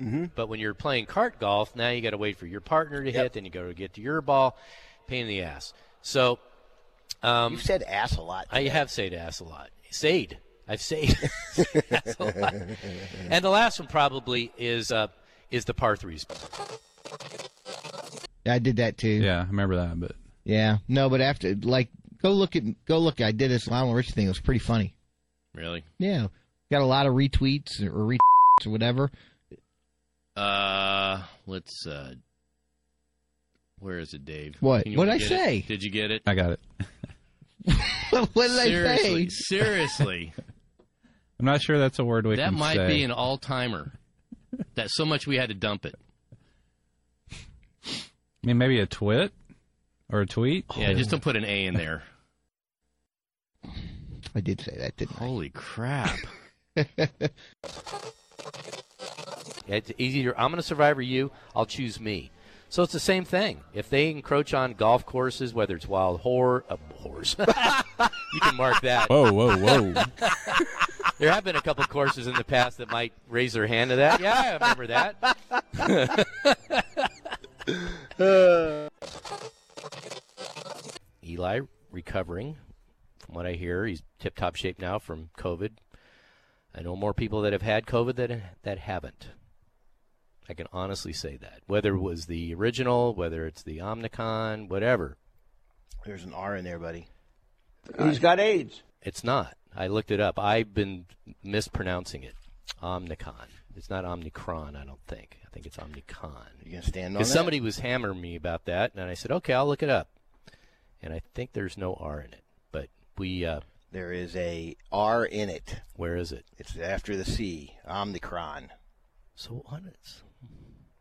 Mm-hmm. But when you're playing cart golf, now you got to wait for your partner to hit, then you got to get to your ball. Pain in the ass. So um, You've said ass a lot. I have said ass a lot. Said. I've said ass a lot. And the last one probably is uh, is the par threes. I did that too. Yeah, I remember that, but Yeah. No, but after like go look at go look. I did this Lionel Richie thing. It was pretty funny. Really? Yeah. Got a lot of retweets or retweets or whatever. Uh, let's. Uh, where is it, Dave? What? What did I get it? say? Did you get it? I got it. what did I seriously, say? seriously, I'm not sure that's a word we that can might say. be an all-timer. That so much we had to dump it. I mean, maybe a twit or a tweet. Yeah, just don't put an A in there. I did say that, didn't I? Holy crap! it's easier. I'm going to survivor you. I'll choose me. So it's the same thing. If they encroach on golf courses, whether it's wild whore, uh, horse, you can mark that. Whoa, whoa, whoa! There have been a couple courses in the past that might raise their hand to that. Yeah, I remember that. Eli recovering, from what I hear, he's tip-top shape now from COVID. I know more people that have had COVID that that haven't. I can honestly say that. Whether it was the original, whether it's the Omnicon, whatever, There's an R in there, buddy. He's got AIDS. It's not. I looked it up. I've been mispronouncing it. Omnicon. It's not Omnicron, I don't think. I think it's Omnicon. You gonna stand on Because that? somebody was hammering me about that, and I said, okay, I'll look it up. And I think there's no R in it. But we, uh, There is a R in it. where is it? It's after the C. Omnicron. So what is?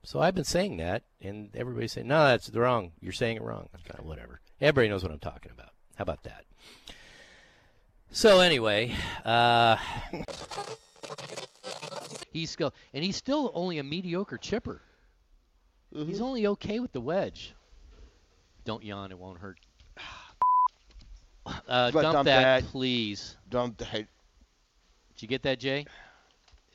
So I've been saying that, and everybody's saying, no, that's wrong. You're saying it wrong. Okay, whatever. Everybody knows what I'm talking about. How about that? So anyway, uh, he's still, and he's still only a mediocre chipper. He's only okay with the wedge. Don't yawn; it won't hurt. Uh, dump, dump that, that. please. Dump that. Did you get that, Jay?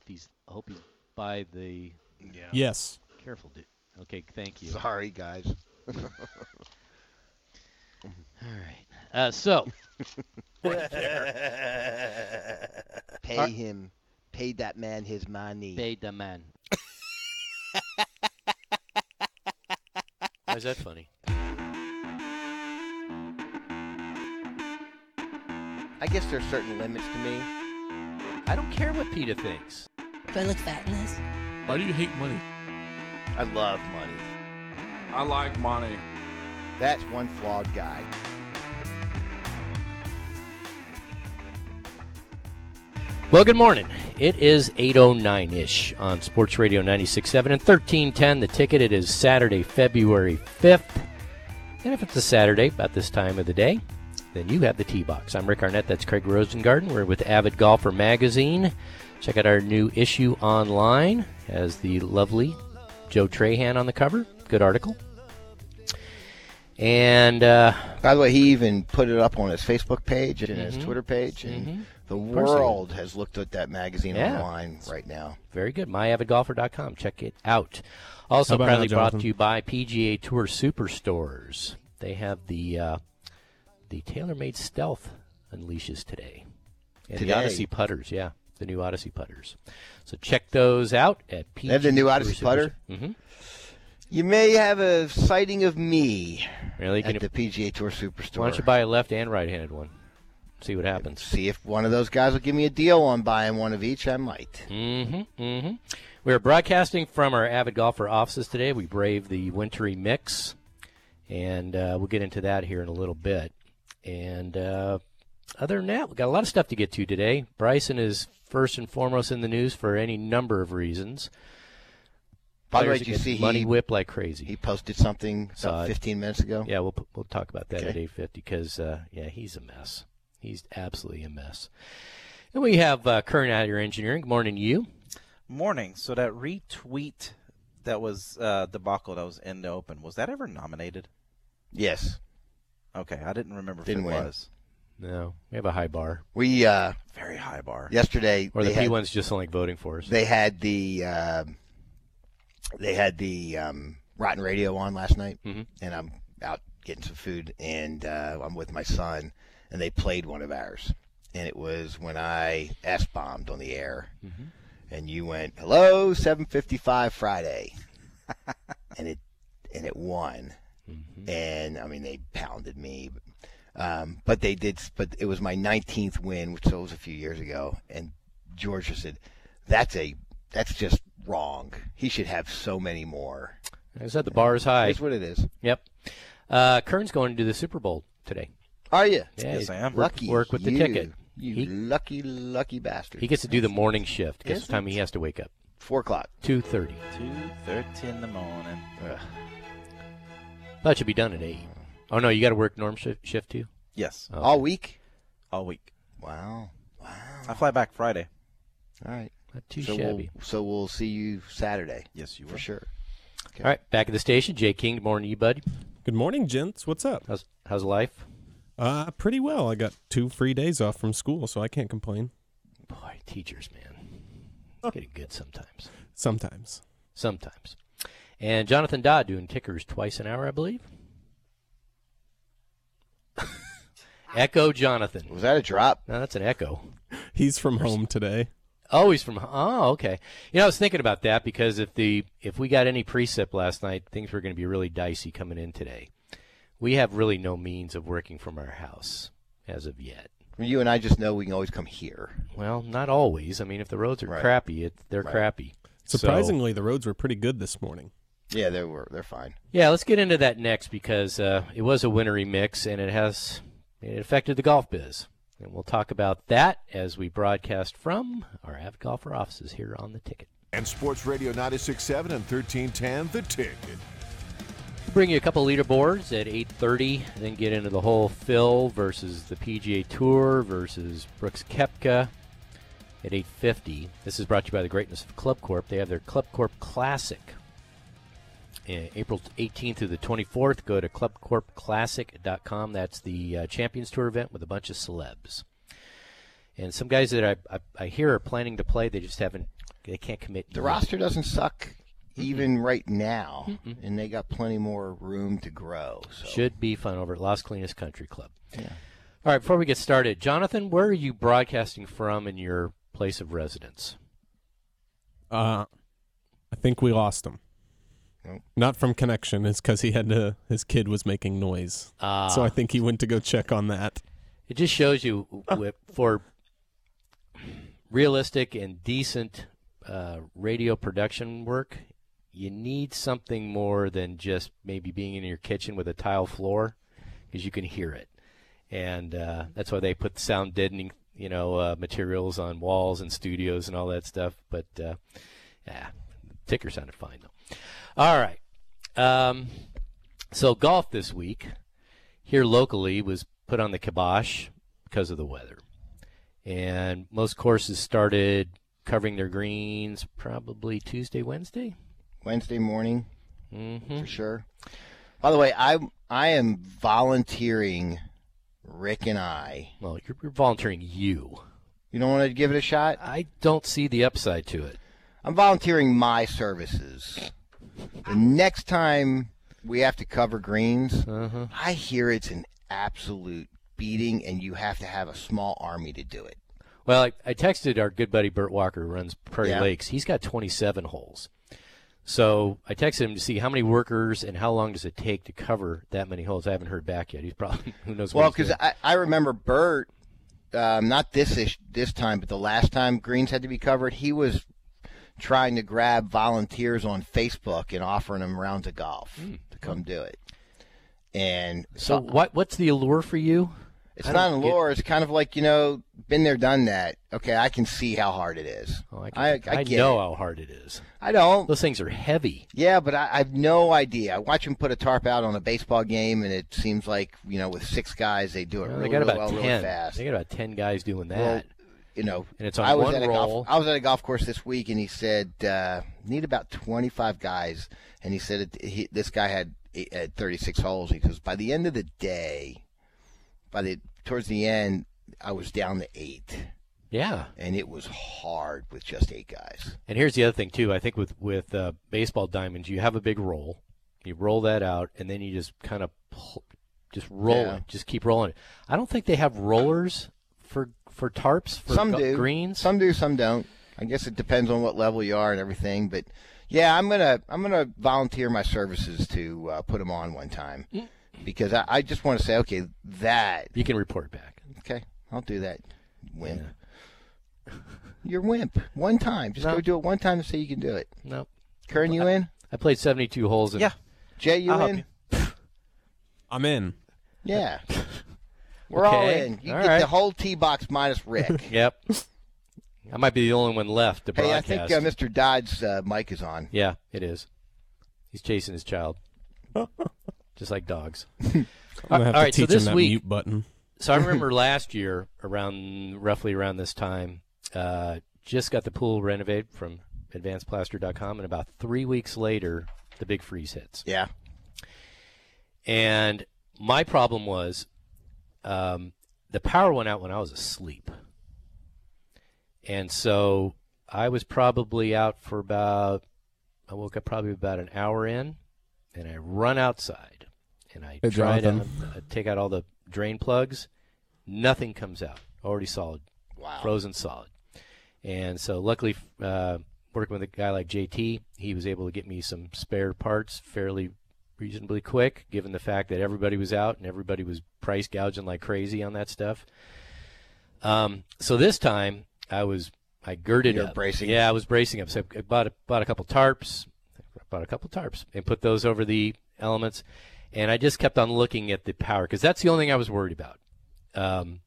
If he's, I hope he's by the. Yeah. Yes. Careful, dude. Okay, thank you. Sorry, guys. All right. Uh, so, Pay Are- him. Pay that man his money. pay the man. Why is that funny? I guess there's certain limits to me. I don't care what PETA thinks. Do I look fat in this? Why do you hate money? I love money. I like money. That's one flawed guy. Well, good morning. It is 8.09 ish on Sports Radio 96.7 and 1310. The ticket, it is Saturday, February 5th. And if it's a Saturday, about this time of the day, then you have the T Box. I'm Rick Arnett. That's Craig Rosengarten. We're with Avid Golfer Magazine. Check out our new issue online. as the lovely Joe Trahan on the cover. Good article. And uh, By the way, he even put it up on his Facebook page and Mhm. his Twitter page, and Mhm. the Of course he world has looked at that magazine Yeah. online right now. Very good. MyAvidGolfer.com. Check it out. Also, How proudly brought to you by PGA Tour Superstores. They have the uh, the TaylorMade Stealth unleashes today, and Today? the Odyssey putters. Yeah, the new Odyssey putters. So check those out at PGA. They have the new Odyssey putter? Mm-hmm. You may have a sighting of me Really? Can at you, the PGA Tour Superstore. why don't you buy a left and right-handed one? See what happens. See if one of those guys will give me a deal on buying one of each. I might. Mm-hmm. Mm-hmm. We're broadcasting from our avid golfer offices today. We brave the wintry mix, and uh, we'll get into that here in a little bit. And uh, other than that, we've got a lot of stuff to get to today. Bryson is first and foremost in the news for any number of reasons. By the way, did you get see money he- whip like crazy? He posted something about it. 15 minutes ago. Yeah, we'll we'll talk about that at eight fifty because uh, yeah, he's a mess. He's absolutely a mess. And we have uh, current out of your engineering. Good morning, you. Morning. So that retweet that was uh, debacle that was in the open was that ever nominated? Yes, Okay, I didn't remember Didn't if it win. was. No, we have a high bar. we uh, Very high bar. yesterday Or the P ones just don't like voting for us. they had the um they had the um, Rotten Radio on last night, Mhm. and I'm out getting some food, and uh, I'm with my son, and they played one of ours, and it was when I s bombed on the air, and you went, "Hello, 7:55 Friday," and it and it won, and I mean they pounded me. Um, but they did. But it was my 19th win, which was a few years ago. And Georgia said, "That's a that's just wrong. He should have so many more." I said the bar is high. That's what it is. Yep. Uh, Kern's going to do the Super Bowl today. Are you? Yeah, Yes, I am. Work, Lucky work with the ticket. You He- lucky, lucky bastard. He gets to do the morning shift. Guess Is what time he has to wake up? Four o'clock. Two thirty. Two thirty in the morning. That should be done at eight. Oh no, you got to work norm shift, shift too. Yes, Oh. All week. all week. Wow. Wow. I fly back Friday. All right. Not too So shabby. we'll, so we'll see you Saturday Yes, you for will. sure. All right, back at the station. Jay King, good morning you, bud. Good morning, gents. What's up? How's how's life? Uh, pretty well. I got two free days off from school, so I can't complain. Boy, teachers, man, it's getting good sometimes. Sometimes. Sometimes. And Jonathan Dodd doing tickers twice an hour, I believe. echo Jonathan. Was that a drop? No, that's an echo. He's from home today. Oh, he's from. Oh, okay. You know, I was thinking about that because if the if we got any precip last night, things were going to be really dicey coming in today. We have really no means of working from our house as of yet. You and I just know we can always come here. Well, not always. I mean, if the roads are Right. crappy, it, they're Right. crappy. So- Surprisingly, the roads were pretty good this morning. Yeah, they were. They're fine. yeah, let's get into that next because uh, it was a wintry mix and it has it affected the golf biz, and we'll talk about that as we broadcast from our Avid Golfer offices here on the Ticket. And Sports Radio 96.7 and 1310, The Ticket. We'll bring you a couple leaderboards at 8:30, then get into the whole Phil versus the PGA Tour versus Brooks Koepka at 8:50. This is brought to you by the greatness of Club Corp. They have their Club Corp Classic. Uh, April 18th through the 24th. Go to clubcorpclassic.com. That's the uh, Champions Tour event with a bunch of celebs. And some guys that I, I, I hear are planning to play, they just haven't, they can't commit. The yet. roster doesn't suck even right now, and they got plenty more room to grow. So. Should be fun over at Las Colinas Country Club. Yeah. All right, before we get started, Jonathan, where are you broadcasting from in your place of residence? Uh, I think we lost him. Nope. Not from connection. It's because he had to. His kid was making noise, Uh, so I think he went to go check on that. it just shows you with, for realistic and decent uh, radio production work, you need something more than just maybe being in your kitchen with a tile floor, because you can hear it, and uh, that's why they put sound deadening, you know, uh, materials on walls and studios and all that stuff. But uh, yeah, ticker sounded fine though. All right, um, so golf this week here locally was put on the kibosh because of the weather. And most courses started covering their greens probably Tuesday, Wednesday. Wednesday morning Mm-hmm. for sure. By the way, I I am volunteering Rick and I. Well, you're, you're volunteering you. You don't want to give it a shot? I don't see the upside to it. I'm volunteering my services. The next time we have to cover greens, Uh-huh. I hear it's an absolute beating, and you have to have a small army to do it. Well, I, I texted our good buddy Bert Walker, who runs Prairie Yeah. Lakes. He's got 27 holes. So I texted him to see how many workers and how long does it take to cover that many holes. I haven't heard back yet. He's probably who knows. Well, because. I, I remember Bert, um, not this ish, this time, but the last time greens had to be covered, he was trying to grab volunteers on Facebook and offering them rounds of golf hmm. to come do it. And so what? What's the allure for you? It's I not an get- allure. It's kind of like you know, been there, done that. Okay, I can see how hard it is. Oh, I, I, can, I, know it. how hard it is. I don't. Those things are heavy. Yeah, but I, I have no idea. I watch them put a tarp out on a baseball game, and it seems like you know, with six guys, they do it Well, really, they got really about well, ten. really fast. They got about ten guys doing that. Well, you know, and it's on I was one at a roll. golf. I was at a golf course this week, and he said uh, need about twenty five guys, and he said it, he, this guy had, had thirty six holes. He goes by the end of the day, by the towards the end, I was down to eight. Yeah. and it was hard with just eight guys. And here's the other thing too. I think with with uh, baseball diamonds, you have a big roll. You roll that out, and then you just kind of pull, just roll Yeah. it. Just keep rolling it. I don't think they have rollers for for tarps for some do greens. some do, some don't. I guess it depends on what level you are and everything. But yeah, I'm gonna I'm gonna volunteer my services to uh, put them on one time Mm. because I, I just want to say, okay, that You can report back. okay, I'll do that. Wimp, you're wimp. One time, just No. go do it one time and say you can do it. No, Kern, you in? I played 72 holes. And Yeah. Jay, you I'll in? you. I'm in. Yeah. We're all in. You all get right. the whole tee box minus Rick. Yep. I might be the only one left to hey, I think uh, Mr. Dodd's uh, mic is on. Yeah, it is. He's chasing his child, just like dogs. I'm have All to right, so this him that week- mute button. So I remember last year, around roughly around this time, uh, just got the pool renovated from advancedplaster.com, and about three weeks later, the big freeze hits. Yeah. And my problem was um, the power went out when I was asleep. And so I was probably out for about, I woke up probably about an hour in, and I run outside and I Hey, try to Jonathan. uh, take out all the drain plugs. Nothing comes out. Already solid Wow. frozen solid. And so, luckily, uh, working with a guy like JT, he was able to get me some spare parts fairly reasonably quick, given the fact that everybody was out and everybody was price gouging like crazy on that stuff. Um, so this time, I was I girded You were up. bracing? Yeah, I was bracing up. So I bought a, bought a couple tarps, bought a couple tarps, and put those over the elements. And I just kept on looking at the power because that's the only thing I was worried about. Um,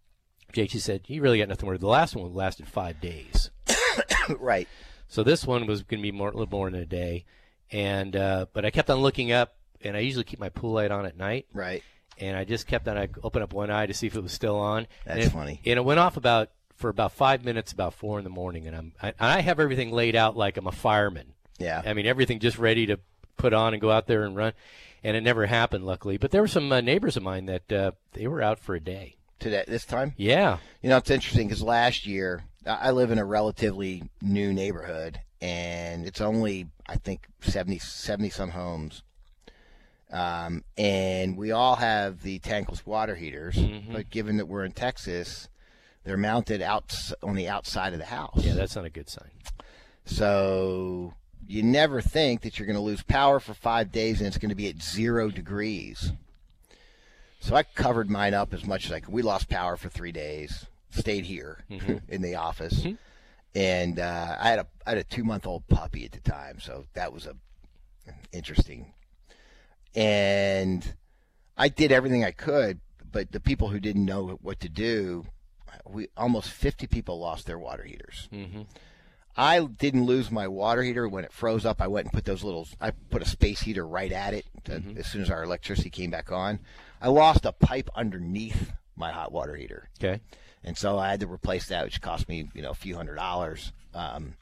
JT said, "You really got nothing worried." The last one lasted five days, right. so this one was going to be more a little more than a day. And uh, but I kept on looking up, and I usually keep my pool light on at night, Right. and I just kept on. I opened up one eye to see if it was still on. and That's it, funny. And it went off about for about five minutes, about four in the morning, and I'm I, I have everything laid out like I'm a fireman. Yeah. I mean everything just ready to put on and go out there and run, and it never happened, luckily. But there were some uh, neighbors of mine that uh, they were out for a day. Today, this time. Yeah. You know, it's interesting because last year I I live in a relatively new neighborhood, and it's only I think 70, 70 some homes. Um, and we all have the tankless water heaters, Mhm. but given that we're in Texas, they're mounted out on the outside of the house. Yeah, that's not a good sign. So you never think that you're going to lose power for five days and it's going to be at zero degrees. So I covered mine up as much as I could. We lost power for three days. Stayed here in the office, and uh, I had a I had a two month old puppy at the time, so that was a interesting. And I did everything I could, but the people who didn't know what to do, we almost 50 people lost their water heaters. Mm-hmm. I didn't lose my water heater when it froze up. I went and put those little. I put a space heater right at it to, as soon as our electricity came back on. I lost a pipe underneath my hot water heater, Okay. and so I had to replace that, which cost me you know a few hundred dollars. Um,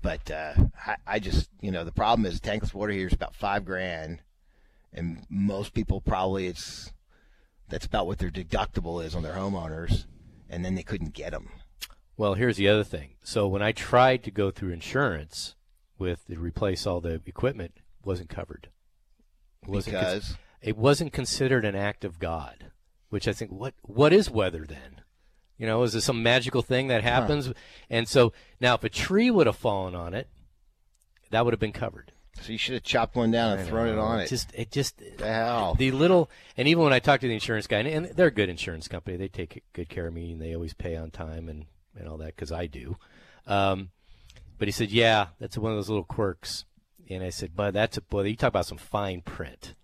but uh, I, I just you know the problem is tankless water heater is about five grand, and most people probably it's that's about what their deductible is on their homeowners, and then they couldn't get them. Well, here's the other thing. So when I tried to go through insurance with to replace all the equipment, wasn't covered. It wasn't cons- Because it wasn't considered an act of God, which I think what what is weather then? You know, is it some magical thing that happens? And so now, if a tree would have fallen on it, that would have been covered. So you should have chopped one down and thrown it on it. Just it just the hell. the little and even when I talk to the insurance guy, and, and they're a good insurance company, they take good care of me and they always pay on time and and all that because I do. Um, but he said, yeah, that's one of those little quirks. And I said, but that's a boy. You talk about some fine print,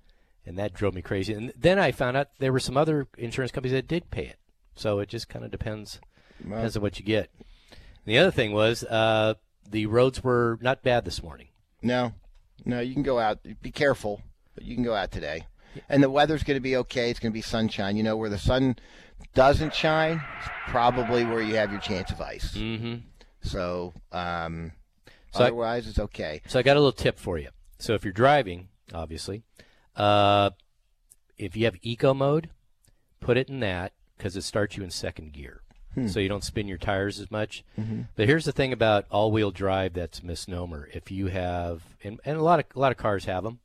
and that drove me crazy. And then I found out there were some other insurance companies that did pay it. So it just kind of depends Well, depends on what you get. And the other thing was uh, the roads were not bad this morning. no, no, you can go out. Be careful, but you can go out today. And the weather's going to be okay. It's going to be sunshine. You know, where the sun doesn't shine, it's probably where you have your chance of ice. Mm-hmm. So, um, So I- otherwise, it's okay. So I got a little tip for you. So if you're driving, obviously, uh, if you have eco mode, put it in that because it starts you in second gear. So you don't spin your tires as much. But here's the thing about all-wheel drive that's a misnomer. If you have, and, and a lot of a lot of cars have them,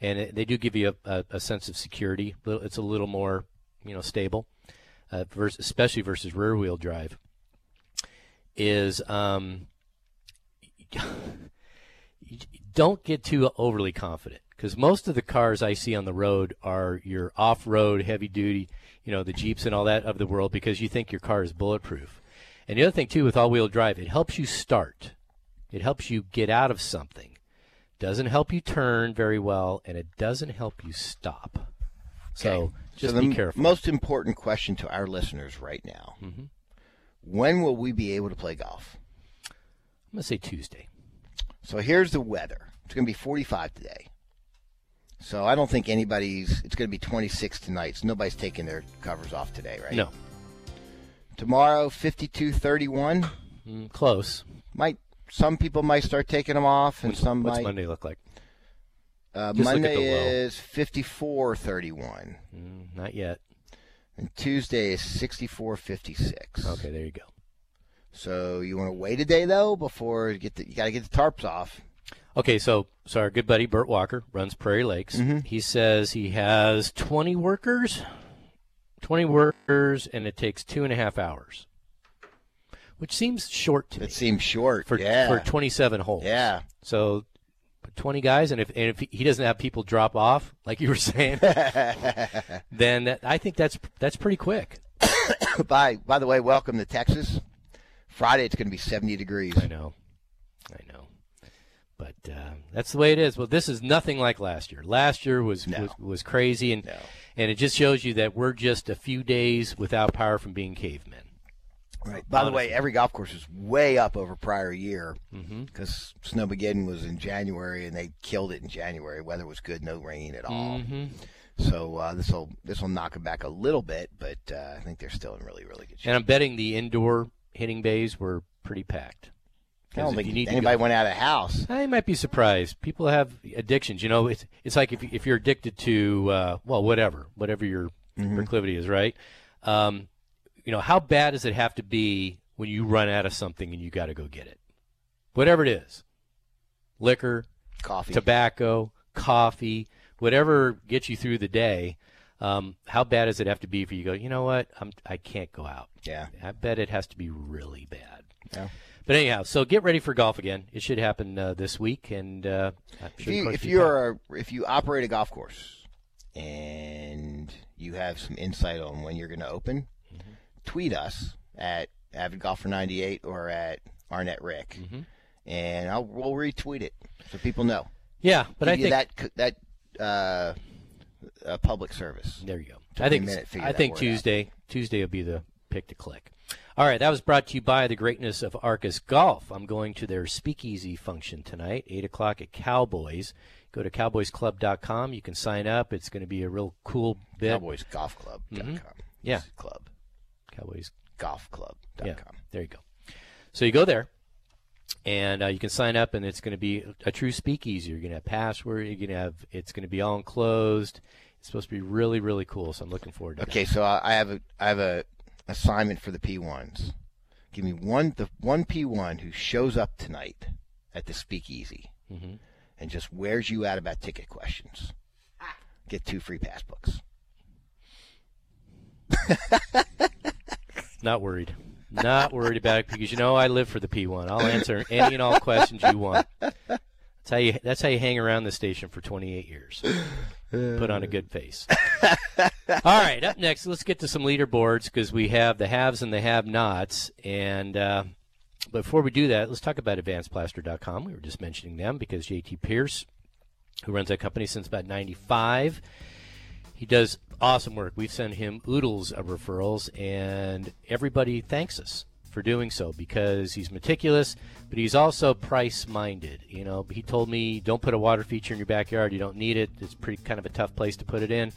and it, they do give you a, a, a sense of security. It's a little more, you know, stable, uh, versus, especially versus rear-wheel drive. Is um, don't get too overly confident because most of the cars I see on the road are your off-road, heavy-duty, you know, the Jeeps and all that of the world because you think your car is bulletproof. And the other thing too with all-wheel drive, it helps you start. It helps you get out of something. Doesn't help you turn very well, and it doesn't help you stop. So Okay. just so be the careful. most important question to our listeners right now: Mhm. When will we be able to play golf? I'm gonna say Tuesday. So here's the weather. It's going to be 45 today. So I don't think anybody's. It's going to be 26 tonight. So nobody's taking their covers off today, right? No, Tomorrow, 52, 31. mm, close. Might some people might start taking them off, and What's, some what's might. Monday look like? Uh, Just look at Monday is 54, 31, Mm, not yet. and Tuesday is 64, 56. Okay, there you go. So you want to wait a day though before you get the, you got to get the tarps off. Okay, so so our good buddy Bert Walker runs Prairie Lakes. Mhm. He says he has 20 workers, 20 workers, and it takes two and a half hours, which seems short to me It seems short. for yeah. for 27 holes. yeah. So 20 guys, and if and if he doesn't have people drop off, like you were saying, then that, I think that's that's pretty quick. by by the way, welcome to Texas. Friday it's going to be 70 degrees. I know, I know, but uh, that's the way it is. Well, this is nothing like last year. Last year was No. was, was crazy, and No. and it just shows you that we're just a few days without power from being cavemen. Right. By the way, every golf course is way up over prior year Mm-hmm. because Snowmageddon was in January and they killed it in January. Weather was good, no rain at all. Mm-hmm. So uh, this will this will knock them back a little bit, but uh, I think they're still in really really good shape. And I'm betting the indoor hitting bays were pretty packed. I don't think you need anybody went out of the house. I might be surprised. People have addictions. You know, it's it's like if if you're addicted to uh, well, whatever, whatever your Mm-hmm. proclivity is, right? Um, you know, how bad does it have to be when you run out of something and you got to go get it, whatever it is, liquor, Coffee. tobacco, coffee, whatever gets you through the day. Um, how bad does it have to be for you to go? You know what? I'm I can't go out. Yeah. I bet it has to be really bad. Yeah. But anyhow, so get ready for golf again. It should happen uh, this week, and uh, If you if you're if you operate a golf course and you have some insight on when you're going to open, Mm-hmm. tweet us at Avid Golfer 98 or at Arnett Rick, Mm-hmm. and I'll we'll retweet it so people know. yeah, but Give I you think that that uh, uh, public service. there you go. I think minute to figure I think word out. Tuesday Tuesday will be the pick to click. All right, that was brought to you by the greatness of Arcis Golf. I'm going to their speakeasy function tonight, eight o'clock at Cowboys. Go to cowboysclub.com. You can sign up. It's going to be a real cool bit. Cowboys Golf Club. Mhm. Yeah. Club. Cowboys Golf Club. Yeah, there you go. So you go there, and uh, you can sign up, and it's going to be a true speakeasy. You're going to have password. You're going to have. It's going to be all enclosed. It's supposed to be really, really cool. So I'm looking forward to it. Okay, so I I have a I have a assignment for the P1s. Give me one the one P1 who shows up tonight at the Speakeasy Mhm. and just wears you out about ticket questions. Get two free passbooks. Not worried. Not worried about it because you know I live for the P1. I'll answer any and all questions you want. That's how you. That's how you hang around the station for 28 years. Put on a good face. All right, up next, let's get to some leaderboards because we have the haves and the have-nots. And uh, before we do that, let's talk about AdvancedPlaster.com. We were just mentioning them because JT Pierce, who runs that company since about '95, he does awesome work. We've sent him oodles of referrals, and everybody thanks us for doing so because he's meticulous, but he's also price minded. You know, he told me, don't put a water feature in your backyard. You don't need it. It's pretty kind of a tough place to put it in.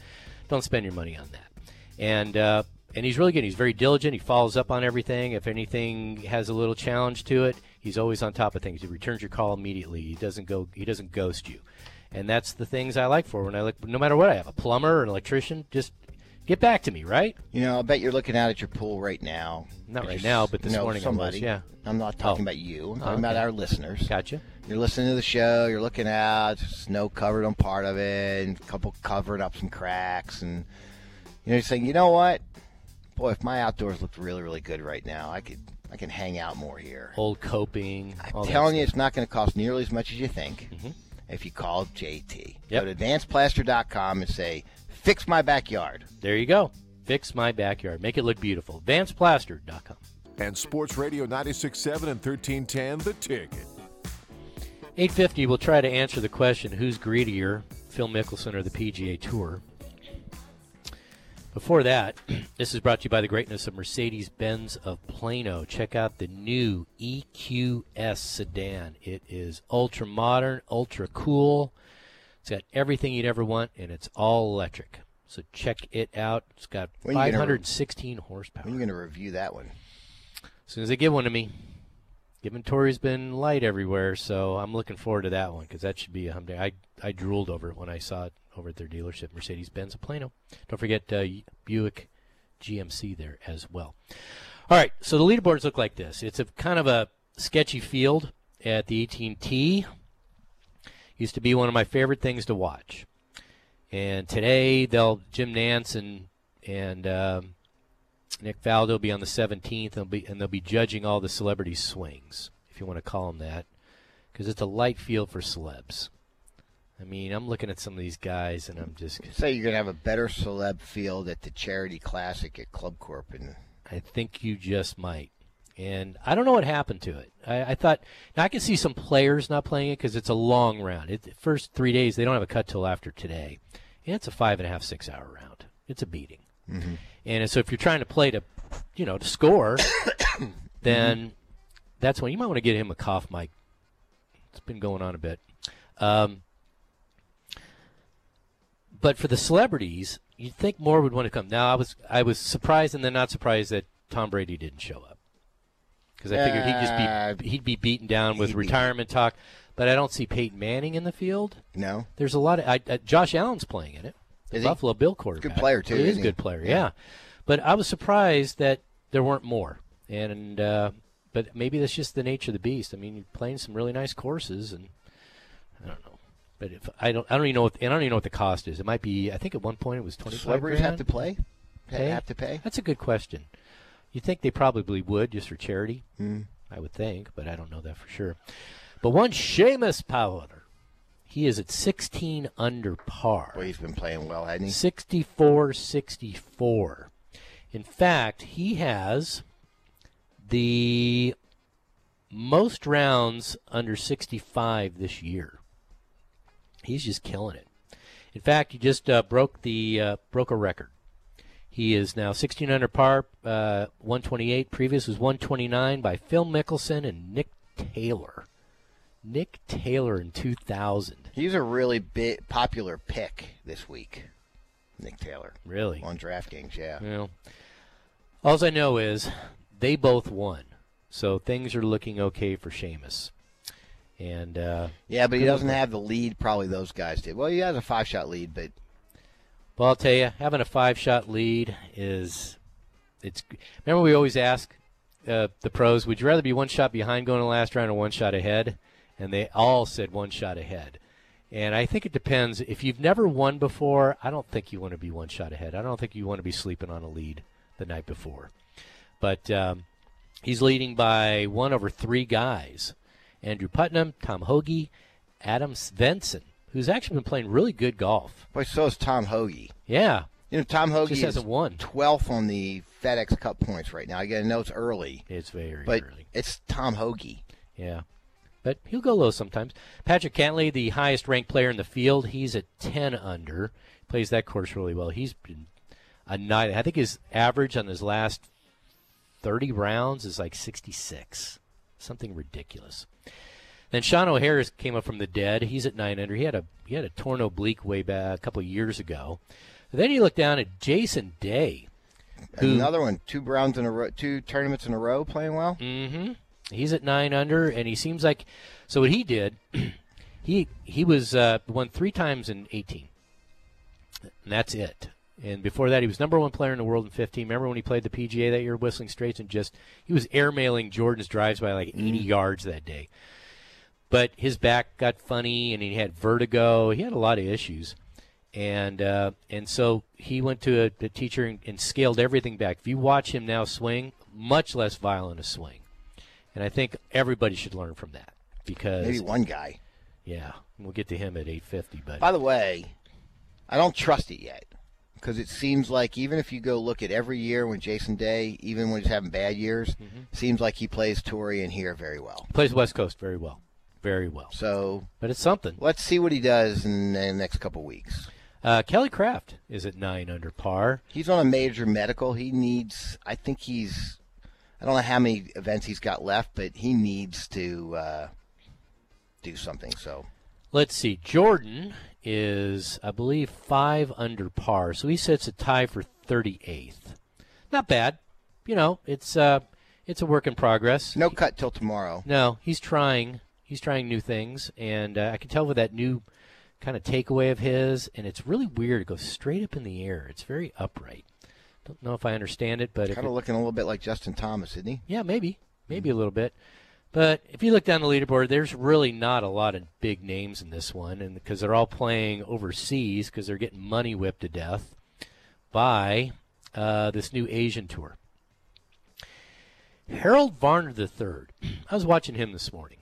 Don't spend your money on that. And uh, and he's really good. He's very diligent. He follows up on everything. If anything has a little challenge to it, he's always on top of things. He returns your call immediately. He doesn't go. He doesn't ghost you. And that's the things I like for when I look. No matter what I have, a plumber an electrician, just Get back to me, right? You know, I bet you're looking out at your pool right now. Not right now, but this you know, morning I somebody. was, yeah. I'm not talking Oh. about you. I'm Oh, talking about our listeners. Gotcha. You're listening to the show. You're looking out. Snow covered on part of it, and a couple covered up some cracks, and you know, you're saying, you know what, boy, if my outdoors looked really, really good right now, I could, I can hang out more here. Old coping. I'm telling you, stuff. it's not going to cost nearly as much as you think Mhm. if you call JT. Yep. Go to advancedplaster.com and say, "Fix my backyard." There you go. Fix my backyard. Make it look beautiful. AdvancedPlaster.com. And Sports Radio 96.7 and 1310, The Ticket. 850, we'll try to answer the question who's greedier, Phil Mickelson or the PGA Tour? Before that, this is brought to you by the greatness of Mercedes Benz of Plano. Check out the new EQS sedan. It is ultra modern, ultra cool. It's got everything you'd ever want, and it's all electric. So check it out. It's got When you gonna re- 516 horsepower. When are you going to review that one? As soon as they give one to me. Given Tori's been light everywhere, so I'm looking forward to that one because that should be a humdinger. I I drooled over it when I saw it over at their dealership, Mercedes Benz of Plano. Don't forget uh, Buick GMC there as well. All right, so the leaderboards look like this. It's a kind of a sketchy field at the AT&T. Used to be one of my favorite things to watch, and today they'll Jim Nantz and and um, Nick Faldo will be on the 17th, and they'll be, and they'll be judging all the celebrity swings, if you want to call them that, because it's a light field for celebs. I mean, I'm looking at some of these guys, and I'm just, Say you're going to have a better celeb field at the Charity Classic at Club Corp, and I think you just might. And I don't know what happened to it. I, I thought now I can see some players not playing it because it's a long round. It, the first three days they don't have a cut till after today, and it's a five and a half six hour round. It's a beating. And so if you're trying to play to, you know, to score, then that's when you might want to get him a cough mic. It's been going on a bit. Um, but for the celebrities, you'd think more would want to come. Now I was I was surprised and then not surprised that Tom Brady didn't show up because I figured he'd just be he'd be beaten down with he'd be- retirement talk. But I don't see Peyton Manning in the field. no, There's a lot of I, uh, Josh Allen's playing in it. The? Buffalo Bill quarterback. Good player, too, He is a good player. Yeah. Yeah. But I was surprised that there weren't more. And uh, but maybe that's just the nature of the beast. I mean, you're playing some really nice courses, and I don't know. But if I don't, I don't even know. What, and I don't even know what the cost is. It might be. I think at one point it was twenty celebrities have to play. Pay? Have to pay. That's a good question. You think they probably would just for charity? Mm. I would think, but I don't know that for sure. But one Seamus Power, he is at 16 under par. Well, he's been playing well, hasn't he? 64 64. In fact, he has the most rounds under 65 this year. He's just killing it. In fact, he just uh, broke the uh, broke a record. He is now 16 under par, uh, 128. Previous was 129 by Phil Mickelson and Nick Taylor. Nick Taylor in 2000. He's a really big, popular pick this week. Nick Taylor Really? on DraftKings, yeah. Well, all I know is they both won, so things are looking okay for Seamus. And uh, Yeah, but he doesn't have the lead probably those guys did. Well, he has a five shot lead, but well, I'll tell you, having a five-shot lead is it's. Remember, we always ask uh, the pros, would you rather be one shot behind going to the last round or one shot ahead? And they all said one shot ahead. And I think it depends. If you've never won before, I don't think you want to be one shot ahead. I don't think you want to be sleeping on a lead the night before. But um, he's leading by one over three guys Andrew Putnam, Tom Hoge, Adam Svensson, who's actually been playing really good golf. boy, so is Tom Hoge. Yeah, You know, Tom Hoge just is hasn't won. 12th on the FedEx Cup points right now. I Again, I know it's early, It's very but early. it's Tom Hoge. Yeah. But he'll go low sometimes. Patrick Cantlay, the highest ranked player in the field, he's at 10 under. Plays that course really well. He's been a night. I think his average on his last 30 rounds is like 66. Something ridiculous. Then Sean O'Hair came up from the dead. He's at 9 under. He had a he had a torn oblique way back a couple of years ago. Then you look down at Jason Day. Who- Another one, two rounds in a row, two tournaments in a row, playing well. Mm-hmm. He's at nine under, and he seems like. So what he did, he he was uh, won three times in eighteen, and that's it. And before that, he was number one player in the world in 15. Remember when he played the PGA that year, Whistling Straits, and just he was airmailing Jordan's drives by like 80 yards that day. But his back got funny, and he had vertigo. He had a lot of issues, and uh, and so he went to a, a teacher and, and scaled everything back. If you watch him now swing, much less violent a swing, and I think everybody should learn from that because Maybe one guy. yeah, we'll get to him at 850. But By the way, I don't trust it yet because it seems like even if you go look at every year when Jason Day, even when he's having bad years, Mm-hmm. seems like he plays Torrey and here very well. plays West Coast very well, very well. So But it's something. let's see what he does in the next couple weeks. Uh, Kelly Kraft is at nine under par. He's on a major medical. He needs. I think he's. I don't know how many events he's got left, but he needs to uh, do something. So Let's see. Jordan is, I believe, five under par, so he sits a tie for 38th. Not bad. You know, it's uh, it's a work in progress. no cut till tomorrow. No, he's trying. He's trying new things, and uh, I can tell with that new kind of takeaway of his, and it's really weird. It goes straight up in the air. It's very upright. Don't know if I understand it, but Kind of looking a little bit like Justin Thomas, isn't he? yeah, maybe, maybe a little bit. But if you look down the leaderboard, there's really not a lot of big names in this one, and because they're all playing overseas, because they're getting money whipped to death by uh, this new Asian tour. Harold Varner III. I was watching him this morning.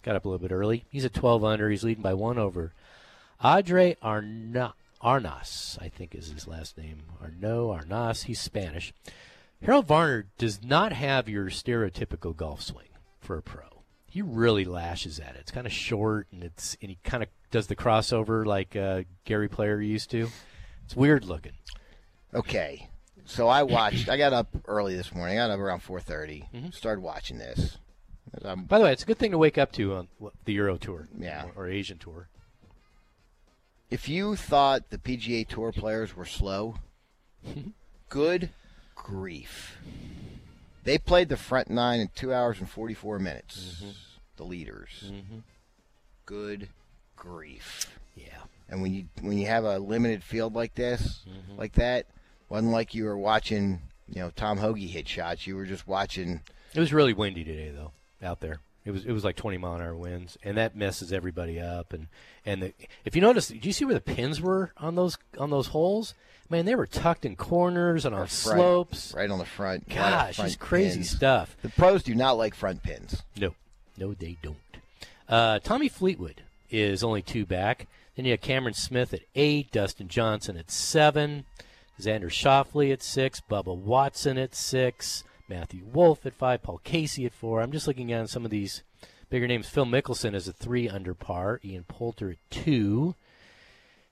Got up a little bit early. He's at 12 under. He's leading by one over. Andre Arna- Arnas, I think is his last name. Arno Arnas. He's Spanish. Harold Varner does not have your stereotypical golf swing for a pro. He really lashes at it. It's kind of short, and it's and he kind of does the crossover like uh, Gary Player used to. It's weird looking. Okay. So I watched. I got up early this morning. I got up around 4:30. Mm-hmm. Started watching this. I'm, By the way, it's a good thing to wake up to on the Euro Tour, Yeah. or, or Asian Tour. if you thought the PGA Tour players were slow, good grief. They played the front nine in two hours and 44 minutes. Mm-hmm. The leaders. Good grief. Yeah. And when you when you have a limited field like this, Mm-hmm. like that, wasn't like you were watching, you know, Tom Hoge hit shots. You were just watching. It was really windy today, though, out there. It was it was like 20 mile an hour winds, and that messes everybody up. And and the, if you notice, do you see where the pins were on those on those holes? Man, they were tucked in corners and on front, slopes. right on the front. Gosh, front it's crazy pins. stuff. The pros do not like front pins. No, no, they don't. Uh, Tommy Fleetwood is only two back. Then you have Cameron Smith at eight, Dustin Johnson at seven, Xander Schauffele at six, Bubba Watson at six, Matthew Wolff at five, Paul Casey at four. I'm just looking at some of these bigger names. Phil Mickelson is a three under par, Ian Poulter at two.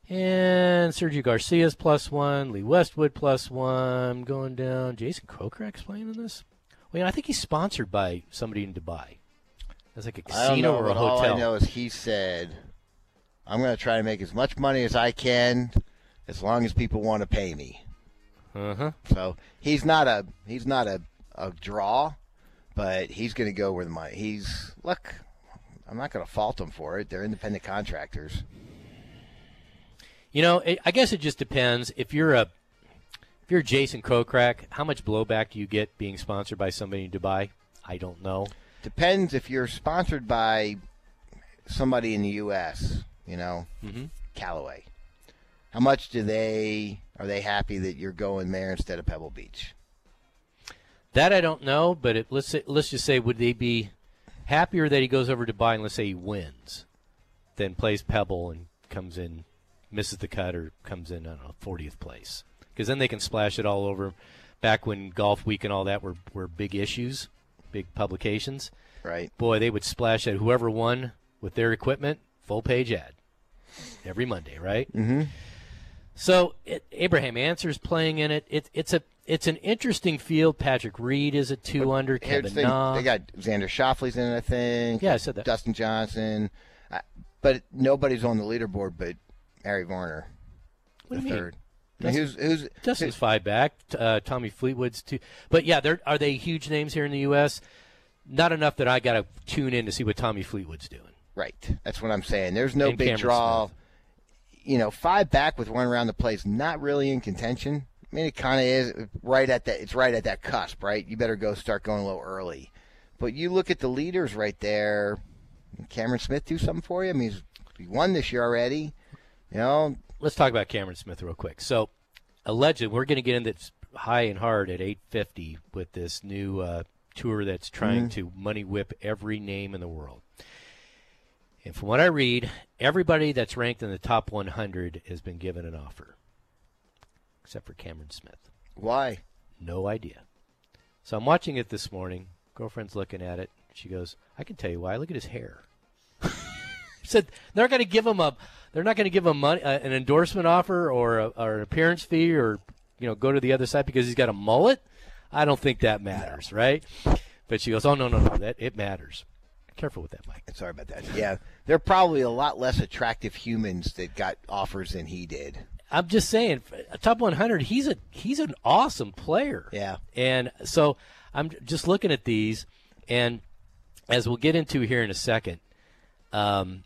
And Sergio Garcia's plus one, Lee Westwood plus one, going down. Jason Kokrak's playing in this? Well, I think he's sponsored by somebody in Dubai. That's like a casino know, or a but all hotel. I know is he said, "I'm going to try to make as much money as I can, as long as people want to pay me." Uh-huh. So he's not a he's not a, a draw, but he's going to go where the money. He's look. I'm not going to fault him for it. They're independent contractors. You know, it, I guess it just depends. If you're a if you're Jason Kokrak, how much blowback do you get being sponsored by somebody in Dubai? I don't know. Depends if you're sponsored by somebody in the U.S. You know, Mhm. Callaway. How much do they are they happy that you're going there instead of Pebble Beach? That I don't know, but it, let's say, let's just say would they be happier that he goes over to Dubai and let's say he wins, than plays Pebble and comes in, misses the cut or comes in I don't know 40th place because then they can splash it all over. Back when Golf Week and all that were were big issues, big publications. Right. Boy, they would splash at whoever won with their equipment, full page ad every Monday, right? Mm-hmm. So it, Abraham Ancer's playing in it. it. It's a it's an interesting field. Patrick Reed is a two under. The Kevin thing, They got Xander Schauffele's in I think. Yeah, I said that. Dustin Johnson, uh, but nobody's on the leaderboard but Harry Varner, What the do you mean? third. I mean, who's who's Justin's five back. Uh, Tommy Fleetwood's two. But yeah, they're, are they huge names here in the U.S.? Not enough that I got to tune in to see what Tommy Fleetwood's doing. right? That's what I'm saying. There's no And big Cameron draw. you know, five back with one round to play is not really in contention. I mean, it kind of is right at that. It's right at that cusp, right? You better go start going a little early. But you look at the leaders right there. Cameron Smith do something for you. I mean, he's, he won this year already. You know, Let's talk about Cameron Smith real quick. So, alleged, we're going to get into this high and hard at 850 with this new uh, tour that's trying to money whip every name in the world. And from what I read, everybody that's ranked in the top 100 has been given an offer, except for Cameron Smith. why? No idea. So I'm watching it this morning. Girlfriend's looking at it. She goes, "I can tell you why. Look at his hair." Said they're not going to give him a. They're not going to give him money, uh, an endorsement offer or, a, or an appearance fee or you know go to the other side because he's got a mullet. I don't think that matters, right? But she goes, "Oh no, no, no, that it matters." Careful with that, Mike. Sorry about that. Yeah, they're probably a lot less attractive humans that got offers than he did. I'm just saying, a top 100. He's a he's an awesome player. Yeah. And so I'm just looking at these, and as we'll get into here in a second, um,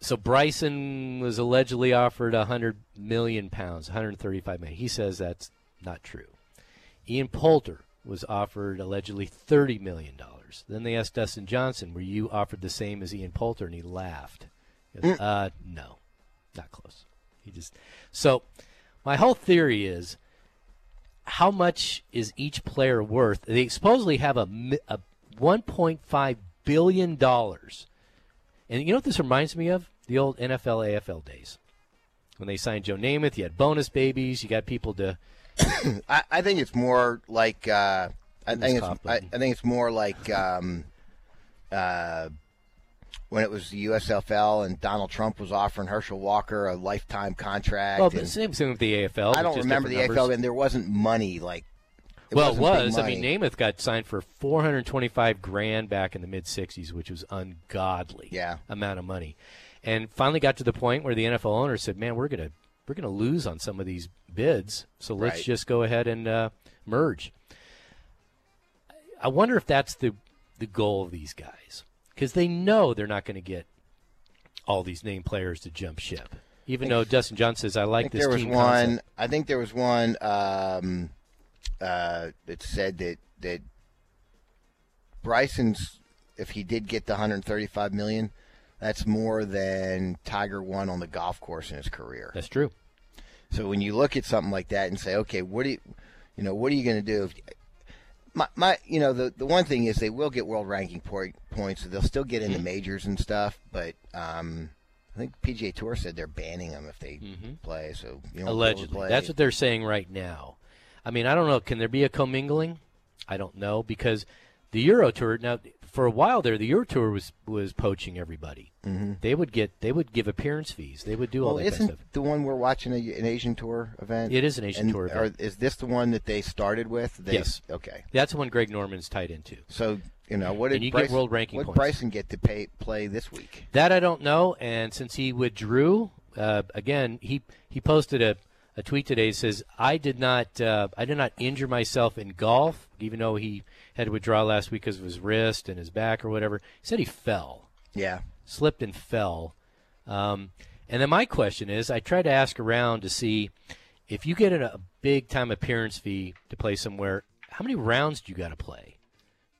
so Bryson was allegedly offered 100 million pounds, 135 million. He says that's not true. Ian Poulter was offered allegedly 30 million dollars. Then they asked Dustin Johnson, "Were you offered the same as Ian Poulter?" And he laughed. He goes, uh, no, not close. He just so my whole theory is how much is each player worth? They supposedly have a, a 1.5 billion dollars, and you know what this reminds me of? The old NFL AFL days when they signed Joe Namath. You had bonus babies. You got people to. I, I think it's more like uh, I think it's I, I think it's more like um, uh, when it was the USFL and Donald Trump was offering Herschel Walker a lifetime contract. Well, the same thing with the AFL. I don't remember the different AFL, and there wasn't money like. It well, it was. I mean. Namath got signed for 425 grand back in the mid 60s, which was ungodly. Yeah. amount of money, and finally got to the point where the NFL owner said, "Man, we're gonna we're gonna lose on some of these bids, so let's Right. just go ahead and uh, merge." I wonder if that's the the goal of these guys because they know they're not going to get all these name players to jump ship. Even though Dustin Johnson says, "I I like think this there was one. concept." I think there was one um, uh, that said that that Bryson's, if he did get the 135 million, that's more than Tiger won on the golf course in his career. That's true. So when you look at something like that and say, okay, what do you, you know, what are you going to do? If, my, my, you know, the the one thing is they will get world ranking point, points, so they'll still get Mm-hmm. into majors and stuff. But um, I think PGA Tour said they're banning them if they play. So you know, Mm-hmm. Allegedly, that's what they're saying right now. I mean, I don't know. Can there be a commingling? I don't know because the Euro Tour now for a while there, the Euro Tour was was poaching everybody. Mm-hmm. They would get they would give appearance fees. They would do all Well, that kind isn't stuff. the one we're watching a, an Asian tour event? It is an Asian And tour event. is this the one that they started with? They, Yes. Okay. That's the one Greg Norman's tied into. So you know what did And you get world ranking what points. Bryson get to pay play this week? That I don't know. And since he withdrew, uh, again, he he posted a, a tweet today. Says, "I did not uh, I did not injure myself in golf, even though he had to withdraw last week because of his wrist and his back or whatever." He said he fell, Yeah. slipped and fell. Um, and then my question is, I tried to ask around to see if you get a, a big time appearance fee to play somewhere, how many rounds do you got to play?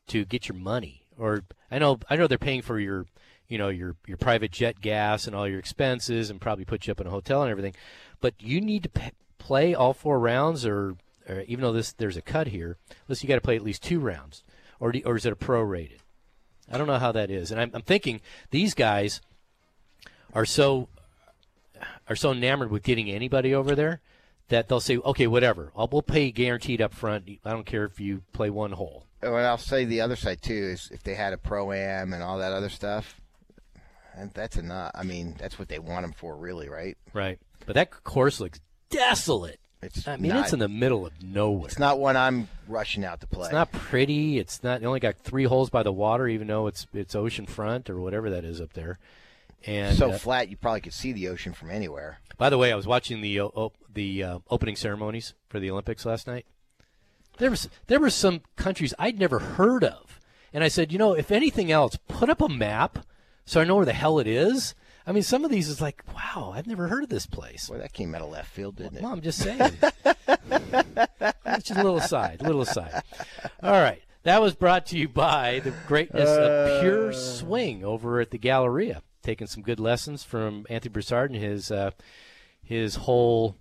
to get your money. Or I know I know they're paying for your you know your your private jet gas and all your expenses and probably put you up in a hotel and everything. But you need to p- play all four rounds, or, or even though this there's a cut here, unless you got to play at least two rounds, or do, or is it a prorated? I don't know how that is, and I'm, I'm thinking these guys are so are so enamored with getting anybody over there that they'll say, okay, whatever, I'll we'll pay guaranteed up front. I don't care if you play one hole. And I'll say the other side too is if they had a pro am and all that other stuff, and that's enough. I mean, that's what they want them for, really, right? Right. But that course looks desolate. It's I mean, not, it's in the middle of nowhere. It's not one I'm rushing out to play. It's not pretty. It's not. They only got three holes by the water, even though it's it's ocean front or whatever that is up there. And so uh, flat you probably could see the ocean from anywhere. by the way, I was watching the o- the uh, opening ceremonies for the Olympics last night. There was there were some countries I'd never heard of, and I said, you know, if anything else, put up a map so I know where the hell it is. I mean, some of these is like, wow, I've never heard of this place. Well, that came out of left field, didn't it? Well, I'm just saying. That's just a little aside, A little aside. All right. That was brought to you by the greatness of Pure Swing over at the Galleria. Taking some good lessons from Anthony Broussard and his uh, his whole